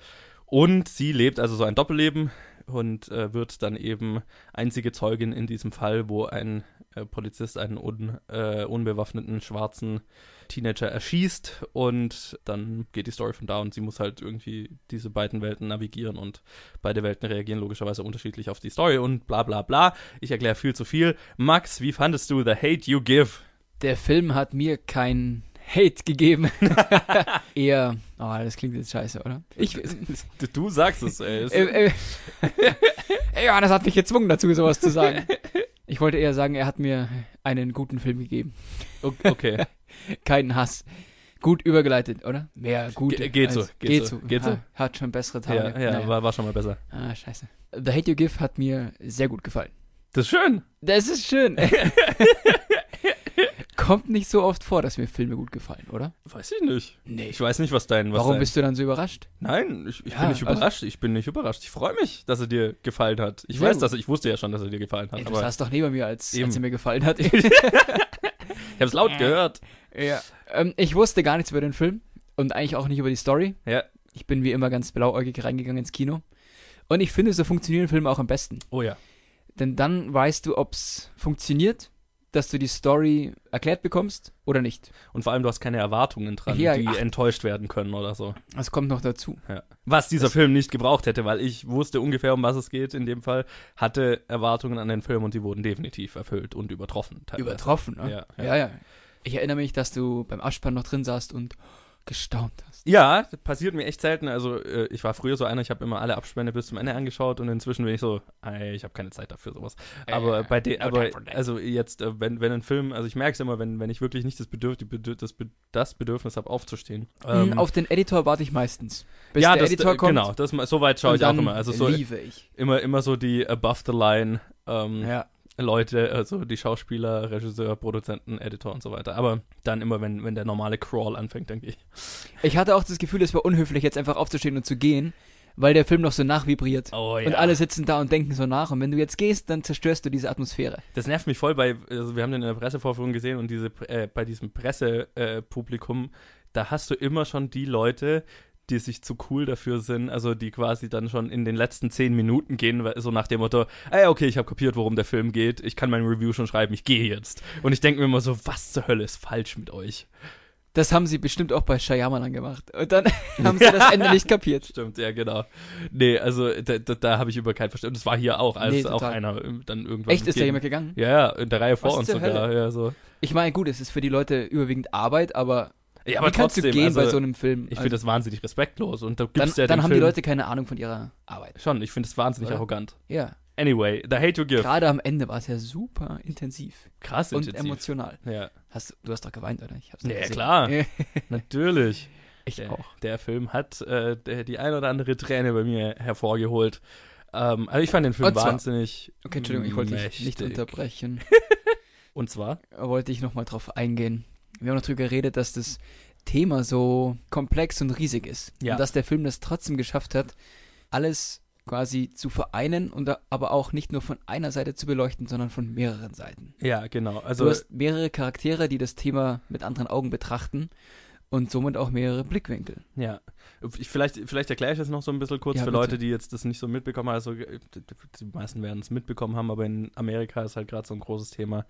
Und sie lebt also so ein Doppelleben und äh, wird dann eben einzige Zeugin in diesem Fall, wo ein äh, Polizist einen un, äh, unbewaffneten schwarzen Teenager erschießt und dann geht die Story von da und sie muss halt irgendwie diese beiden Welten navigieren und beide Welten reagieren logischerweise unterschiedlich auf die Story und bla bla bla. Ich erkläre viel zu viel. Max, wie fandest du The Hate You Give? Der Film hat mir kein Hate gegeben. Eher, oh, das klingt jetzt scheiße, oder? Ich, Du, du sagst es, ey. Es- äh, äh, Ey, Johannes hat mich gezwungen dazu, sowas zu sagen. Ich wollte eher sagen, er hat mir einen guten Film gegeben. Okay. Keinen Hass. Gut übergeleitet, oder? Mehr gut. Ge- geht so, geht geht so, so. geht so. Ha, Hat schon bessere Ja, Tage. ja Naja. war, war schon mal besser. Ah, scheiße. The Hate You Give hat mir sehr gut gefallen. Das ist schön. Das ist schön. Kommt nicht so oft vor, dass mir Filme gut gefallen, oder? Weiß ich nicht. Nee. Ich weiß nicht, was dein. Was Warum dein, bist du dann so überrascht? Nein, ich, ich Ja, bin nicht also- überrascht. ich bin nicht überrascht. Ich freue mich, dass er dir gefallen hat. Ich Sehr weiß, gut. dass ich wusste ja schon, dass er dir gefallen hat. Ey, du aber saßt doch neben mir, als, Eben. als er mir gefallen hat. ich habe es laut gehört. ja. ähm, ich wusste gar nichts über den Film und eigentlich auch nicht über die Story. Ja. Ich bin wie immer ganz blauäugig reingegangen ins Kino. Und ich finde, so funktionieren Filme auch am besten. Oh ja. Denn dann weißt du, ob's funktioniert, dass du die Story erklärt bekommst oder nicht. Und vor allem, du hast keine Erwartungen dran, Ja, die ach. enttäuscht werden können oder so. Das kommt noch dazu. Ja. Was dieser Film nicht gebraucht hätte, weil ich wusste ungefähr, um was es geht in dem Fall, hatte Erwartungen an den Film und die wurden definitiv erfüllt und übertroffen. Teilweise. Übertroffen, ne? Ja, ja. ja. ja, Ich erinnere mich, dass du beim Abspann noch drin saßt und gestaunt hast. Ja, das passiert mir echt selten. Also äh, ich war früher so einer, ich habe immer alle Abspende bis zum Ende angeschaut und inzwischen bin ich so, ey, ich habe keine Zeit dafür sowas. Aber Äh, bei de, no aber also jetzt, äh, wenn, wenn ein Film, also ich merke es immer, wenn, wenn ich wirklich nicht das, Bedürf, die Bedürf, das, das Bedürfnis habe, aufzustehen. Ähm, Hm, Auf den Editor warte ich meistens. Bis ja, der das, Editor äh, kommt. genau, das, so weit schaue ich auch immer. Also so liebe ich. immer, immer so die above the line ähm, Ja. Leute, also die Schauspieler, Regisseur, Produzenten, Editor und so weiter. Aber dann immer, wenn, wenn der normale Crawl anfängt, denke ich. Ich hatte auch das Gefühl, es war unhöflich, jetzt einfach aufzustehen und zu gehen, weil der Film noch so nachvibriert. Oh ja. Und alle sitzen da und denken so nach. Und wenn du jetzt gehst, dann zerstörst du diese Atmosphäre. Das nervt mich voll, bei, also wir haben den in der Pressevorführung gesehen und diese, äh, bei diesem Pressepublikum, äh, da hast du immer schon die Leute, die sich zu cool dafür sind, also die quasi dann schon in den letzten zehn Minuten gehen, so nach dem Motto, ey, okay, ich habe kapiert, worum der Film geht, ich kann mein Review schon schreiben, ich gehe jetzt. Und ich denke mir immer so, was zur Hölle ist falsch mit euch? Das haben sie bestimmt auch bei Shyamalan gemacht. Und dann haben sie das Ende nicht kapiert. Stimmt, ja, genau. Nee, also da, da, da habe ich über kein Verständnis. Das war hier auch, als Nee, auch einer ähm, dann irgendwann. Echt, ist da jemand gegangen? Ja, ja, in der Reihe vor uns sogar. Ja, so. Ich meine, gut, es ist für die Leute überwiegend Arbeit, aber, ja, aber wie kannst trotzdem, du gehen also, bei so einem Film? Ich finde das wahnsinnig respektlos. Und da gibt's dann ja dann haben Film, die Leute keine Ahnung von ihrer Arbeit. Schon, ich finde es wahnsinnig Oder? arrogant. Ja. Anyway, The Hate You Give. Gerade am Ende war es ja super intensiv. Krass und intensiv. emotional. Ja, Hast, du hast doch geweint, oder? Ich hab's Ja, nicht gesehen. klar. natürlich. ich Der, auch. der Film hat äh, der, die ein oder andere Träne bei mir hervorgeholt. Ähm, also ich fand den Film Und zwar- wahnsinnig. Okay, Entschuldigung, ich wollte dich nicht unterbrechen. Und zwar? wollte ich nochmal drauf eingehen. Wir haben noch drüber geredet, dass das Thema so komplex und riesig ist. Ja. Und dass der Film das trotzdem geschafft hat, alles quasi zu vereinen und aber auch nicht nur von einer Seite zu beleuchten, sondern von mehreren Seiten. Ja, genau. Also du hast mehrere Charaktere, die das Thema mit anderen Augen betrachten und somit auch mehrere Blickwinkel. Ja, ich, vielleicht, vielleicht erkläre ich das noch so ein bisschen kurz Ja, für bitte. Leute, die jetzt das nicht so mitbekommen haben. Also, äh, die meisten werden es mitbekommen haben, aber in Amerika ist halt gerade so ein großes Thema,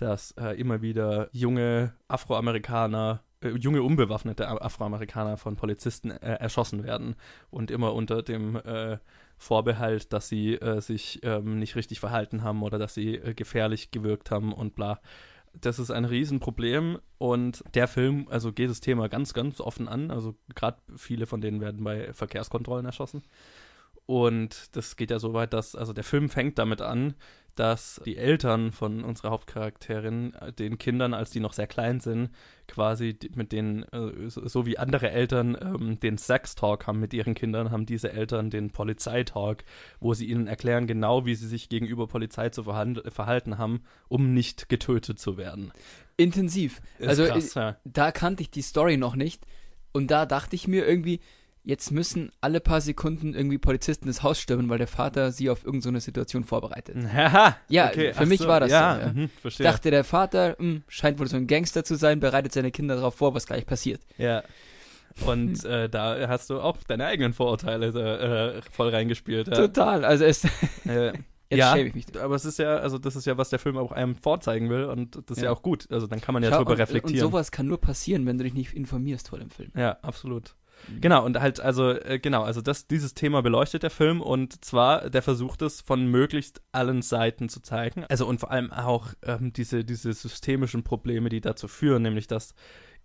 dass äh, immer wieder junge Afroamerikaner, äh, junge unbewaffnete Afroamerikaner von Polizisten äh, erschossen werden und immer unter dem äh, Vorbehalt, dass sie äh, sich ähm, nicht richtig verhalten haben oder dass sie äh, gefährlich gewirkt haben und bla. Das ist ein Riesenproblem und der Film, also geht das Thema ganz, ganz offen an. Also gerade viele von denen werden bei Verkehrskontrollen erschossen. Und das geht ja so weit, dass, also der Film fängt damit an, dass die Eltern von unserer Hauptcharakterin äh, den Kindern, als die noch sehr klein sind, quasi mit denen, äh, so, wie andere Eltern ähm, den Sex-Talk haben mit ihren Kindern, haben diese Eltern den Polizeitalk, wo sie ihnen erklären genau, wie sie sich gegenüber Polizei zu verhalten haben, um nicht getötet zu werden. Intensiv. Ist also krass, äh, ja. da kannte ich die Story noch nicht und da dachte ich mir irgendwie, jetzt müssen alle paar Sekunden irgendwie Polizisten das Haus stürmen, weil der Vater sie auf irgendeine so Situation vorbereitet. Haha, ja, okay, für mich so, war das ja, so. Ja. mhm, verstehe. dachte, der Vater hm, scheint wohl so ein Gangster zu sein, bereitet seine Kinder darauf vor, was gleich passiert. Ja. Und äh, da hast du auch deine eigenen Vorurteile äh, voll reingespielt. Ja. Total, also es Äh, Jetzt ja, schäme ich mich. aber es ist ja, also das ist ja, was der Film auch einem vorzeigen will und das ist ja, Ja. auch gut. Also dann kann man ja Schau, drüber und, reflektieren. Und sowas kann nur passieren, wenn du dich nicht informierst vor dem Film. Ja, absolut. Genau, und halt, also, äh, genau, also das, dieses Thema beleuchtet der Film und zwar, der versucht es von möglichst allen Seiten zu zeigen. Also und vor allem auch ähm, diese, diese systemischen Probleme, die dazu führen, nämlich dass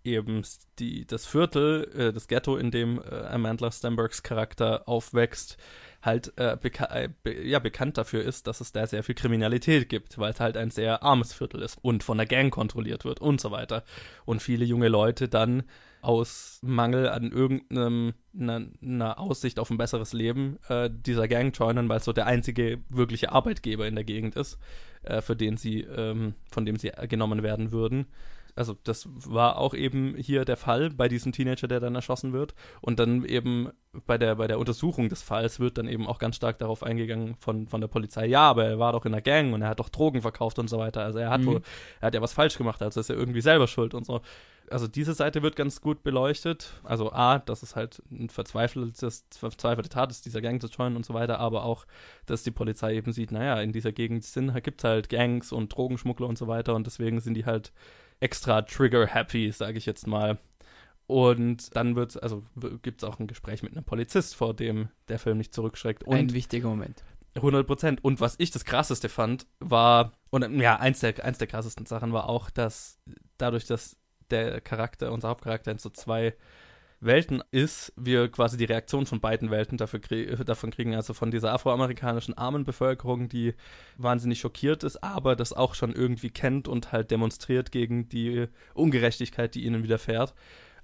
eben die, das Viertel, äh, das Ghetto, in dem äh, Amanda Stenbergs Charakter aufwächst, halt äh, beka äh, be ja, bekannt dafür ist, dass es da sehr viel Kriminalität gibt, weil es halt ein sehr armes Viertel ist und von der Gang kontrolliert wird und so weiter. Und viele junge Leute dann aus Mangel an irgendeiner einer Aussicht auf ein besseres Leben äh, dieser Gang joinen, weil es so der einzige wirkliche Arbeitgeber in der Gegend ist, äh, für den sie, ähm, von dem sie genommen werden würden. Also das war auch eben hier der Fall bei diesem Teenager, der dann erschossen wird. Und dann eben bei der, bei der Untersuchung des Falls wird dann eben auch ganz stark darauf eingegangen von, von der Polizei, ja, aber er war doch in der Gang und er hat doch Drogen verkauft und so weiter. Also er hat Mhm. wohl, er hat ja was falsch gemacht, also ist er irgendwie selber schuld und so. Also diese Seite wird ganz gut beleuchtet. Also A, dass es halt ein verzweifeltes, verzweifelte Tat ist, dieser Gang zu joinen und so weiter, aber auch, dass die Polizei eben sieht, naja, in dieser Gegend gibt es halt Gangs und Drogenschmuggler und so weiter und deswegen sind die halt extra trigger-happy, sage ich jetzt mal. Und dann wird also gibt es auch ein Gespräch mit einem Polizist, vor dem der Film nicht zurückschreckt. Und Ein wichtiger Moment. 100 Prozent. Und was ich das krasseste fand, war, und ja, eins der, eins der krassesten Sachen war auch, dass dadurch, dass der Charakter, unser Hauptcharakter in so zwei Welten ist, wir quasi die Reaktion von beiden Welten dafür krie davon kriegen, also von dieser afroamerikanischen armen Bevölkerung, die wahnsinnig schockiert ist, aber das auch schon irgendwie kennt und halt demonstriert gegen die Ungerechtigkeit, die ihnen widerfährt.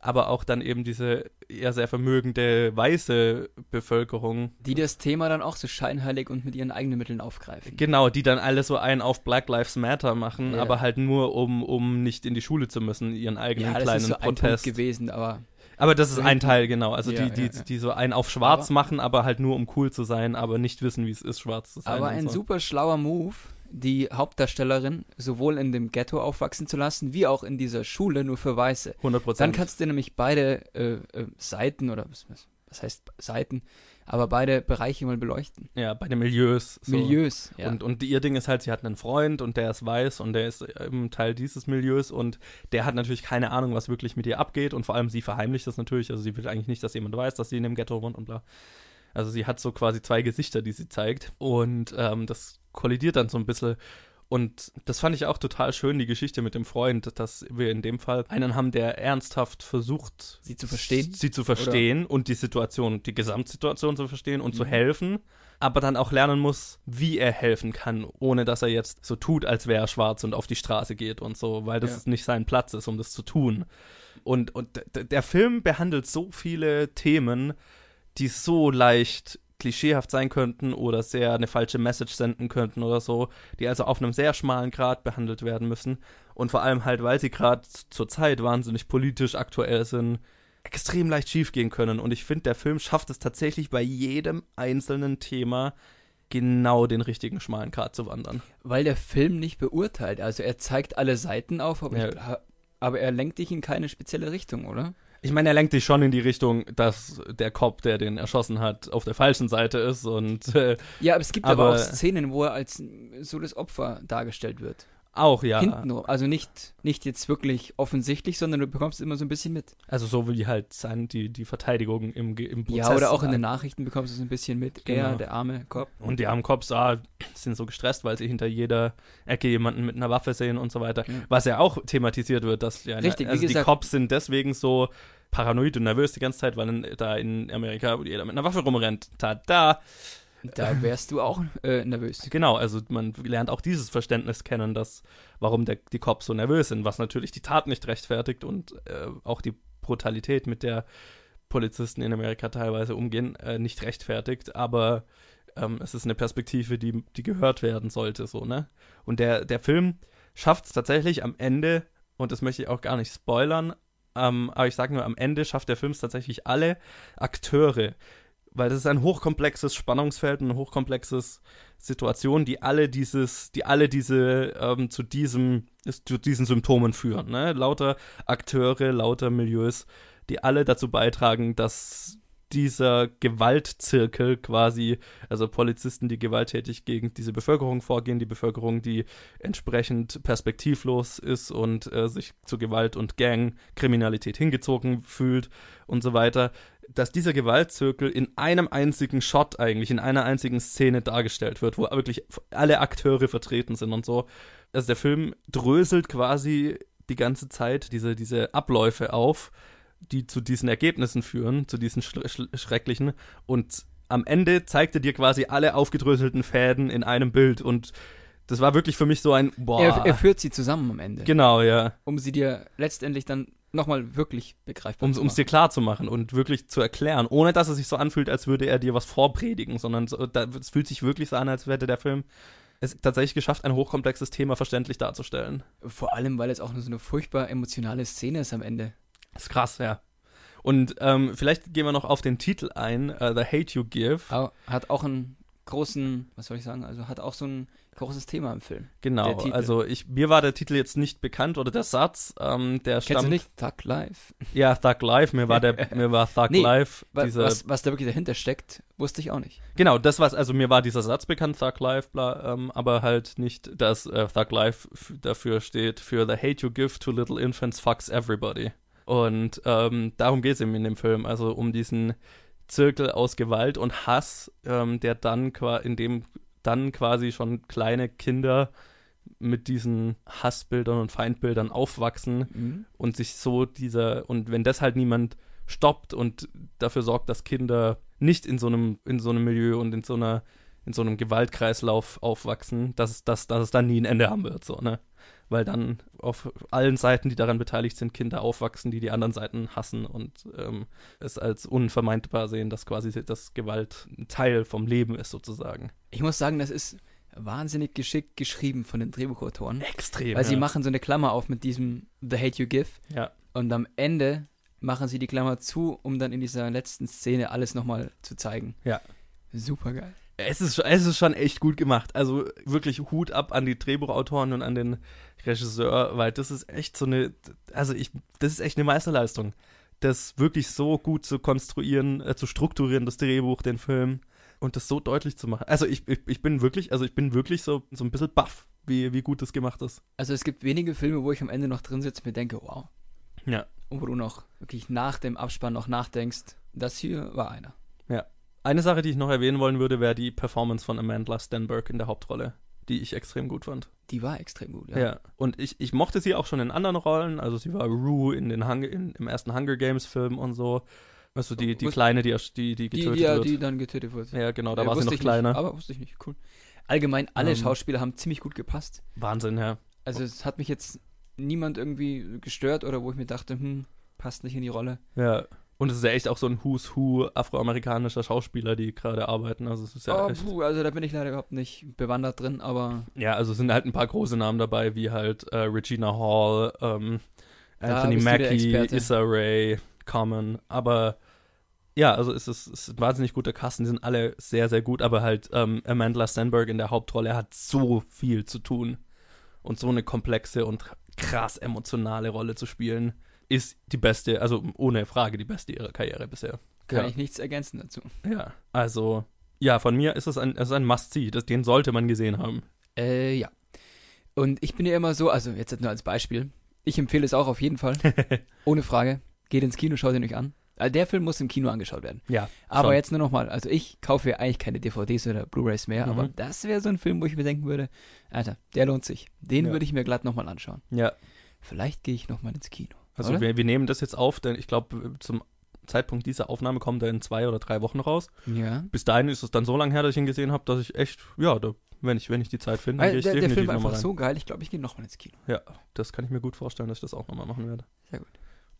Aber auch dann eben diese eher sehr vermögende weiße Bevölkerung. Die das Thema dann auch so scheinheilig und mit ihren eigenen Mitteln aufgreifen. Genau, die dann alle so einen auf Black Lives Matter machen, Ja. aber halt nur, um, um nicht in die Schule zu müssen, ihren eigenen Ja, das kleinen ist so ein Punkt Protest. gewesen, aber Aber das ist ein Teil, genau. Also Ja, die, die, ja, ja. die so einen auf schwarz Aber- machen, aber halt nur um cool zu sein, aber nicht wissen, wie es ist, schwarz zu sein. Aber ein so. super schlauer Move, die Hauptdarstellerin sowohl in dem Ghetto aufwachsen zu lassen, wie auch in dieser Schule nur für Weiße. 100%. Dann kannst du nämlich beide äh, äh, Seiten oder was, was- heißt Seiten, aber beide Bereiche mal beleuchten. Ja, bei den Milieus. So. Milieus, ja. Und, und ihr Ding ist halt, sie hat einen Freund und der ist weiß und der ist eben Teil dieses Milieus und der hat natürlich keine Ahnung, was wirklich mit ihr abgeht und vor allem sie verheimlicht das natürlich. Also sie will eigentlich nicht, dass jemand weiß, dass sie in dem Ghetto wohnt und bla. Also sie hat so quasi zwei Gesichter, die sie zeigt und ähm, das kollidiert dann so ein bisschen. Und das fand ich auch total schön, die Geschichte mit dem Freund, dass wir in dem Fall einen haben, der ernsthaft versucht, Sie zu verstehen? sie zu verstehen und die Situation, die Gesamtsituation zu verstehen und zu Mhm. helfen, aber dann auch lernen muss, wie er helfen kann, ohne dass er jetzt so tut, als wäre er schwarz und auf die Straße geht und so, weil das Ja. nicht sein Platz ist, um das zu tun. Und, und der Film behandelt so viele Themen, die so leicht klischeehaft sein könnten oder sehr eine falsche Message senden könnten oder so, die also auf einem sehr schmalen Grad behandelt werden müssen und vor allem halt, weil sie gerade zur Zeit wahnsinnig politisch aktuell sind, extrem leicht schiefgehen können. Und ich finde, der Film schafft es tatsächlich bei jedem einzelnen Thema genau den richtigen schmalen Grad zu wandern. Weil der Film nicht beurteilt. Also er zeigt alle Seiten auf, aber, Ja. ich, aber er lenkt dich in keine spezielle Richtung, oder? Ich meine, er lenkt dich schon in die Richtung, dass der Cop, der den erschossen hat, auf der falschen Seite ist und äh, Ja, aber es gibt aber, Aber- auch Szenen, wo er als so das Opfer dargestellt wird. Auch ja. Hintenrum. Also nicht, nicht jetzt wirklich offensichtlich, sondern du bekommst immer so ein bisschen mit. Also so wie halt sein, die, die Verteidigung im, im Prozess. Ja, oder auch in den Nachrichten bekommst du so ein bisschen mit. Genau. Er, der arme Cop. Und die armen Cops ah, sind so gestresst, weil sie hinter jeder Ecke jemanden mit einer Waffe sehen und so weiter. Ja. Was ja auch thematisiert wird, dass ja, Richtig, also die gesagt- Cops sind deswegen so paranoid und nervös die ganze Zeit, weil in, da in Amerika jeder mit einer Waffe rumrennt. Tada! Da wärst du auch äh, nervös. Genau, also man lernt auch dieses Verständnis kennen, dass warum der, die Cops so nervös sind, was natürlich die Tat nicht rechtfertigt und äh, auch die Brutalität, mit der Polizisten in Amerika teilweise umgehen, äh, nicht rechtfertigt, aber ähm, es ist eine Perspektive, die, die gehört werden sollte, so, ne? Und der, der Film schafft es tatsächlich am Ende, und das möchte ich auch gar nicht spoilern, ähm, aber ich sage nur, am Ende schafft der Film es tatsächlich alle Akteure, weil das ist ein hochkomplexes Spannungsfeld, eine hochkomplexes Situation, die alle dieses, die alle diese ähm, zu diesem, zu diesen Symptomen führen. Ne? Lauter Akteure, lauter Milieus, die alle dazu beitragen, dass dieser Gewaltzirkel quasi, also Polizisten, die gewalttätig gegen diese Bevölkerung vorgehen, die Bevölkerung, die entsprechend perspektivlos ist und äh, sich zu Gewalt und Gangkriminalität hingezogen fühlt und so weiter, dass dieser Gewaltzirkel in einem einzigen Shot eigentlich, in einer einzigen Szene dargestellt wird, wo wirklich alle Akteure vertreten sind und so. Also der Film dröselt quasi die ganze Zeit diese, diese Abläufe auf, die zu diesen Ergebnissen führen, zu diesen schr schr schrecklichen. Und am Ende zeigte dir quasi alle aufgedröselten Fäden in einem Bild. Und das war wirklich für mich so ein, boah. Er, er führt sie zusammen am Ende. Genau, ja. Um sie dir letztendlich dann nochmal wirklich begreifbar Um es dir klar zu machen und wirklich zu erklären, ohne dass es sich so anfühlt, als würde er dir was vorpredigen, sondern so, da, es fühlt sich wirklich so an, als hätte der Film es tatsächlich geschafft, ein hochkomplexes Thema verständlich darzustellen. Vor allem, weil es auch nur so eine furchtbar emotionale Szene ist am Ende. Das ist krass, ja. Und ähm, vielleicht gehen wir noch auf den Titel ein, uh, The Hate You Give. Hat auch einen großen, was soll ich sagen, also hat auch so ein großes Thema im Film. Genau, also ich, mir war der Titel jetzt nicht bekannt oder der Satz, ähm, der Kennst stammt. du nicht? Thug Life? Ja, Thug Life, mir war der, mir war Thug Nee, Life. dieser, was, was da wirklich dahinter steckt, wusste ich auch nicht. Genau, das was, also mir war dieser Satz bekannt, Thug Life, bla, ähm, aber halt nicht, dass äh, Thug Life dafür steht, für The Hate You Give to Little Infants Fucks Everybody. Und ähm, darum geht es eben in dem Film, also um diesen Zirkel aus Gewalt und Hass, ähm, der dann qua in dem dann quasi schon kleine Kinder mit diesen Hassbildern und Feindbildern aufwachsen Mhm. und sich so dieser und wenn das halt niemand stoppt und dafür sorgt, dass Kinder nicht in so einem in so einem Milieu und in so einer in so einem Gewaltkreislauf aufwachsen, dass es, dass, dass es dann nie ein Ende haben wird, so, ne? Weil dann auf allen Seiten, die daran beteiligt sind, Kinder aufwachsen, die die anderen Seiten hassen und ähm, es als unvermeidbar sehen, dass quasi das Gewalt ein Teil vom Leben ist, sozusagen. Ich muss sagen, das ist wahnsinnig geschickt geschrieben von den Drehbuchautoren. Extrem. Weil sie ja. machen so eine Klammer auf mit diesem The Hate You Give. Ja. Und am Ende machen sie die Klammer zu, um dann in dieser letzten Szene alles nochmal zu zeigen. Ja. Super geil. Es ist, schon- es ist schon echt gut gemacht. Also wirklich Hut ab an die Drehbuchautoren und an den Regisseur, weil das ist echt so eine, also ich, das ist echt eine Meisterleistung. Das wirklich so gut zu konstruieren, äh, zu strukturieren, das Drehbuch, den Film und das so deutlich zu machen. Also ich, ich, ich bin wirklich, also ich bin wirklich so, so ein bisschen baff, wie, wie gut das gemacht ist. Also es gibt wenige Filme, wo ich am Ende noch drin sitze und mir denke, wow. Ja. Und wo du noch wirklich nach dem Abspann noch nachdenkst, das hier war einer. Ja. Eine Sache, die ich noch erwähnen wollen würde, wäre die Performance von Amanda Stenberg in der Hauptrolle, die ich extrem gut fand. Die war extrem gut, ja. Ja. Und ich, ich mochte sie auch schon in anderen Rollen. Also sie war Rue in den Hunger, in, im ersten Hunger Games Film und so. Weißt du, die, die Wus- Kleine, die, die, die Die, getötet die, ja, wird. die dann getötet wird. Ja, genau, da Äh, war sie noch kleiner. Nicht, aber wusste ich nicht, cool. Allgemein, alle Ähm. Schauspieler haben ziemlich gut gepasst. Wahnsinn, ja. Also es hat mich jetzt niemand irgendwie gestört oder wo ich mir dachte, hm, passt nicht in die Rolle. Ja. Und es ist ja echt auch so ein Who's Who afroamerikanischer Schauspieler, die gerade arbeiten. Also es ist ja oh, echt. puh, also da bin ich leider überhaupt nicht bewandert drin, aber Ja, also es sind halt ein paar große Namen dabei, wie halt äh, Regina Hall, ähm, Anthony Mackie. Issa Rae, Common. Aber ja, also es ist, es ist ein wahnsinnig guter Kasten, die sind alle sehr, sehr gut, aber halt ähm, Amanda Stenberg in der Hauptrolle hat so viel zu tun. Und so eine komplexe und krass emotionale Rolle zu spielen, ist die beste, also ohne Frage die beste ihrer Karriere bisher. kann ja. ich nichts ergänzen dazu. Ja, also, ja, von mir ist es ein, es ist ein Must-See. Das- Den sollte man gesehen haben. Äh, ja. Und ich bin ja immer so, also jetzt nur als Beispiel. Ich empfehle es auch auf jeden Fall. Ohne Frage. Geht ins Kino, schaut ihn euch an. Also der Film muss im Kino angeschaut werden. Ja. Aber schon. jetzt nur nochmal, also ich kaufe ja eigentlich keine DVDs oder Blu-Rays mehr, Mhm. aber das wäre so ein Film, wo ich mir denken würde, Alter, der lohnt sich. Den Ja. würde ich mir glatt nochmal anschauen. Ja, Vielleicht gehe ich nochmal ins Kino. Also wir, wir nehmen das jetzt auf, denn ich glaube, zum Zeitpunkt dieser Aufnahme kommt er in zwei oder drei Wochen raus. Ja. Bis dahin ist es dann so lange her, dass ich ihn gesehen habe, dass ich echt, ja, da, wenn, ich, wenn ich die Zeit finde, gehe ich der, der definitiv Film war einfach rein. so geil, ich glaube, ich gehe nochmal ins Kino. Ja, das kann ich mir gut vorstellen, dass ich das auch nochmal machen werde. Sehr gut.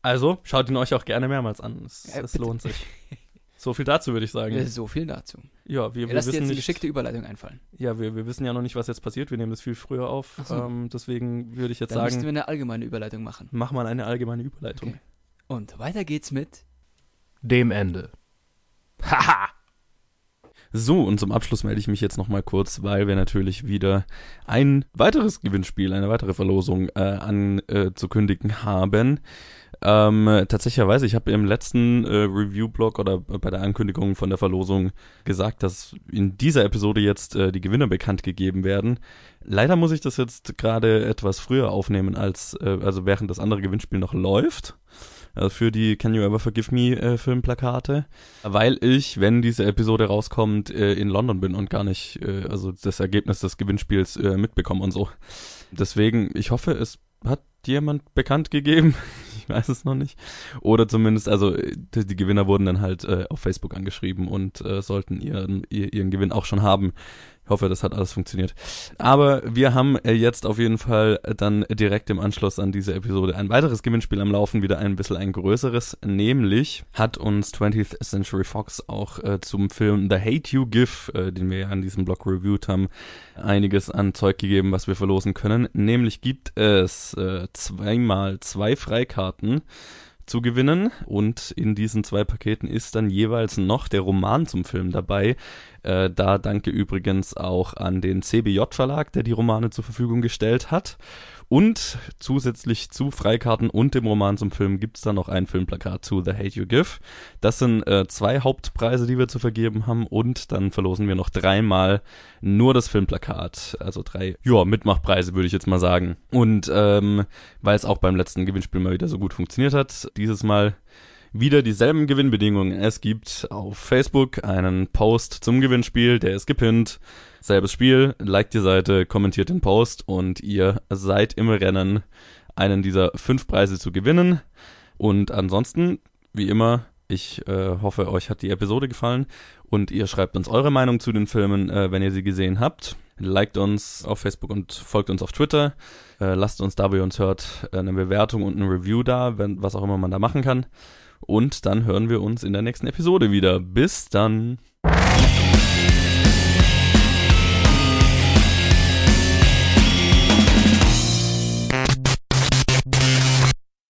Also, schaut ihn euch auch gerne mehrmals an. Es, Ja, es bitte. lohnt sich. So viel dazu, würde ich sagen. Äh, So viel dazu. Ja, wir, wir Lass dir wissen jetzt eine nicht, geschickte Überleitung einfallen. ja, wir, wir wissen ja noch nicht, was jetzt passiert. Wir nehmen das viel früher auf. So. Ähm, deswegen würde ich jetzt Dann müssten wir sagen, eine allgemeine Überleitung machen. mach mal eine allgemeine Überleitung. Okay. Und weiter geht's mit Dem Ende. Haha! So, und zum Abschluss melde ich mich jetzt nochmal kurz, weil wir natürlich wieder ein weiteres Gewinnspiel, eine weitere Verlosung äh, anzukündigen haben. Ähm, tatsächlicherweise, ich habe im letzten äh, Review-Blog oder bei der Ankündigung von der Verlosung gesagt, dass in dieser Episode jetzt äh, die Gewinner bekannt gegeben werden. Leider muss ich das jetzt gerade etwas früher aufnehmen, als äh, also während das andere Gewinnspiel noch läuft. Also für die Can You Ever Forgive Me äh, Filmplakate, weil ich, wenn diese Episode rauskommt, äh, in London bin und gar nicht, äh, also das Ergebnis des Gewinnspiels äh, mitbekomme und so. Deswegen, ich hoffe, es hat jemand bekannt gegeben. Ich weiß es noch nicht. Oder zumindest, also die, Gewinner wurden dann halt äh, auf Facebook angeschrieben und äh, sollten ihren, ihr, ihren Gewinn auch schon haben. Ich hoffe, das hat alles funktioniert. Aber wir haben äh, jetzt auf jeden Fall dann direkt im Anschluss an diese Episode ein weiteres Gewinnspiel am Laufen, wieder ein bisschen ein größeres. Nämlich hat uns 20th Century Fox auch äh, zum Film The Hate You Give, äh, den wir ja an diesem Blog reviewed haben, einiges an Zeug gegeben, was wir verlosen können. Nämlich gibt es äh, zweimal zwei Freikarten zu gewinnen und in diesen zwei Paketen ist dann jeweils noch der Roman zum Film dabei. Äh, da danke übrigens auch an den CBJ Verlag, der die Romane zur Verfügung gestellt hat. Und zusätzlich zu Freikarten und dem Roman zum Film gibt's dann noch ein Filmplakat zu The Hate You Give. Das sind äh, zwei Hauptpreise, die wir zu vergeben haben und dann verlosen wir noch dreimal nur das Filmplakat. Also drei, ja, Mitmachpreise würde ich jetzt mal sagen. Und ähm, weil es auch beim letzten Gewinnspiel mal wieder so gut funktioniert hat, dieses Mal wieder dieselben Gewinnbedingungen. Es gibt auf Facebook einen Post zum Gewinnspiel, der ist gepinnt. Selbes Spiel, liked die Seite, kommentiert den Post und ihr seid im Rennen, einen dieser fünf Preise zu gewinnen. Und ansonsten, wie immer, ich äh, hoffe, euch hat die Episode gefallen und ihr schreibt uns eure Meinung zu den Filmen, äh, wenn ihr sie gesehen habt. Liked uns auf Facebook und folgt uns auf Twitter. Äh, lasst uns da, wo ihr uns hört, eine Bewertung und ein Review da, wenn, was auch immer man da machen kann. Und dann hören wir uns in der nächsten Episode wieder. Bis dann.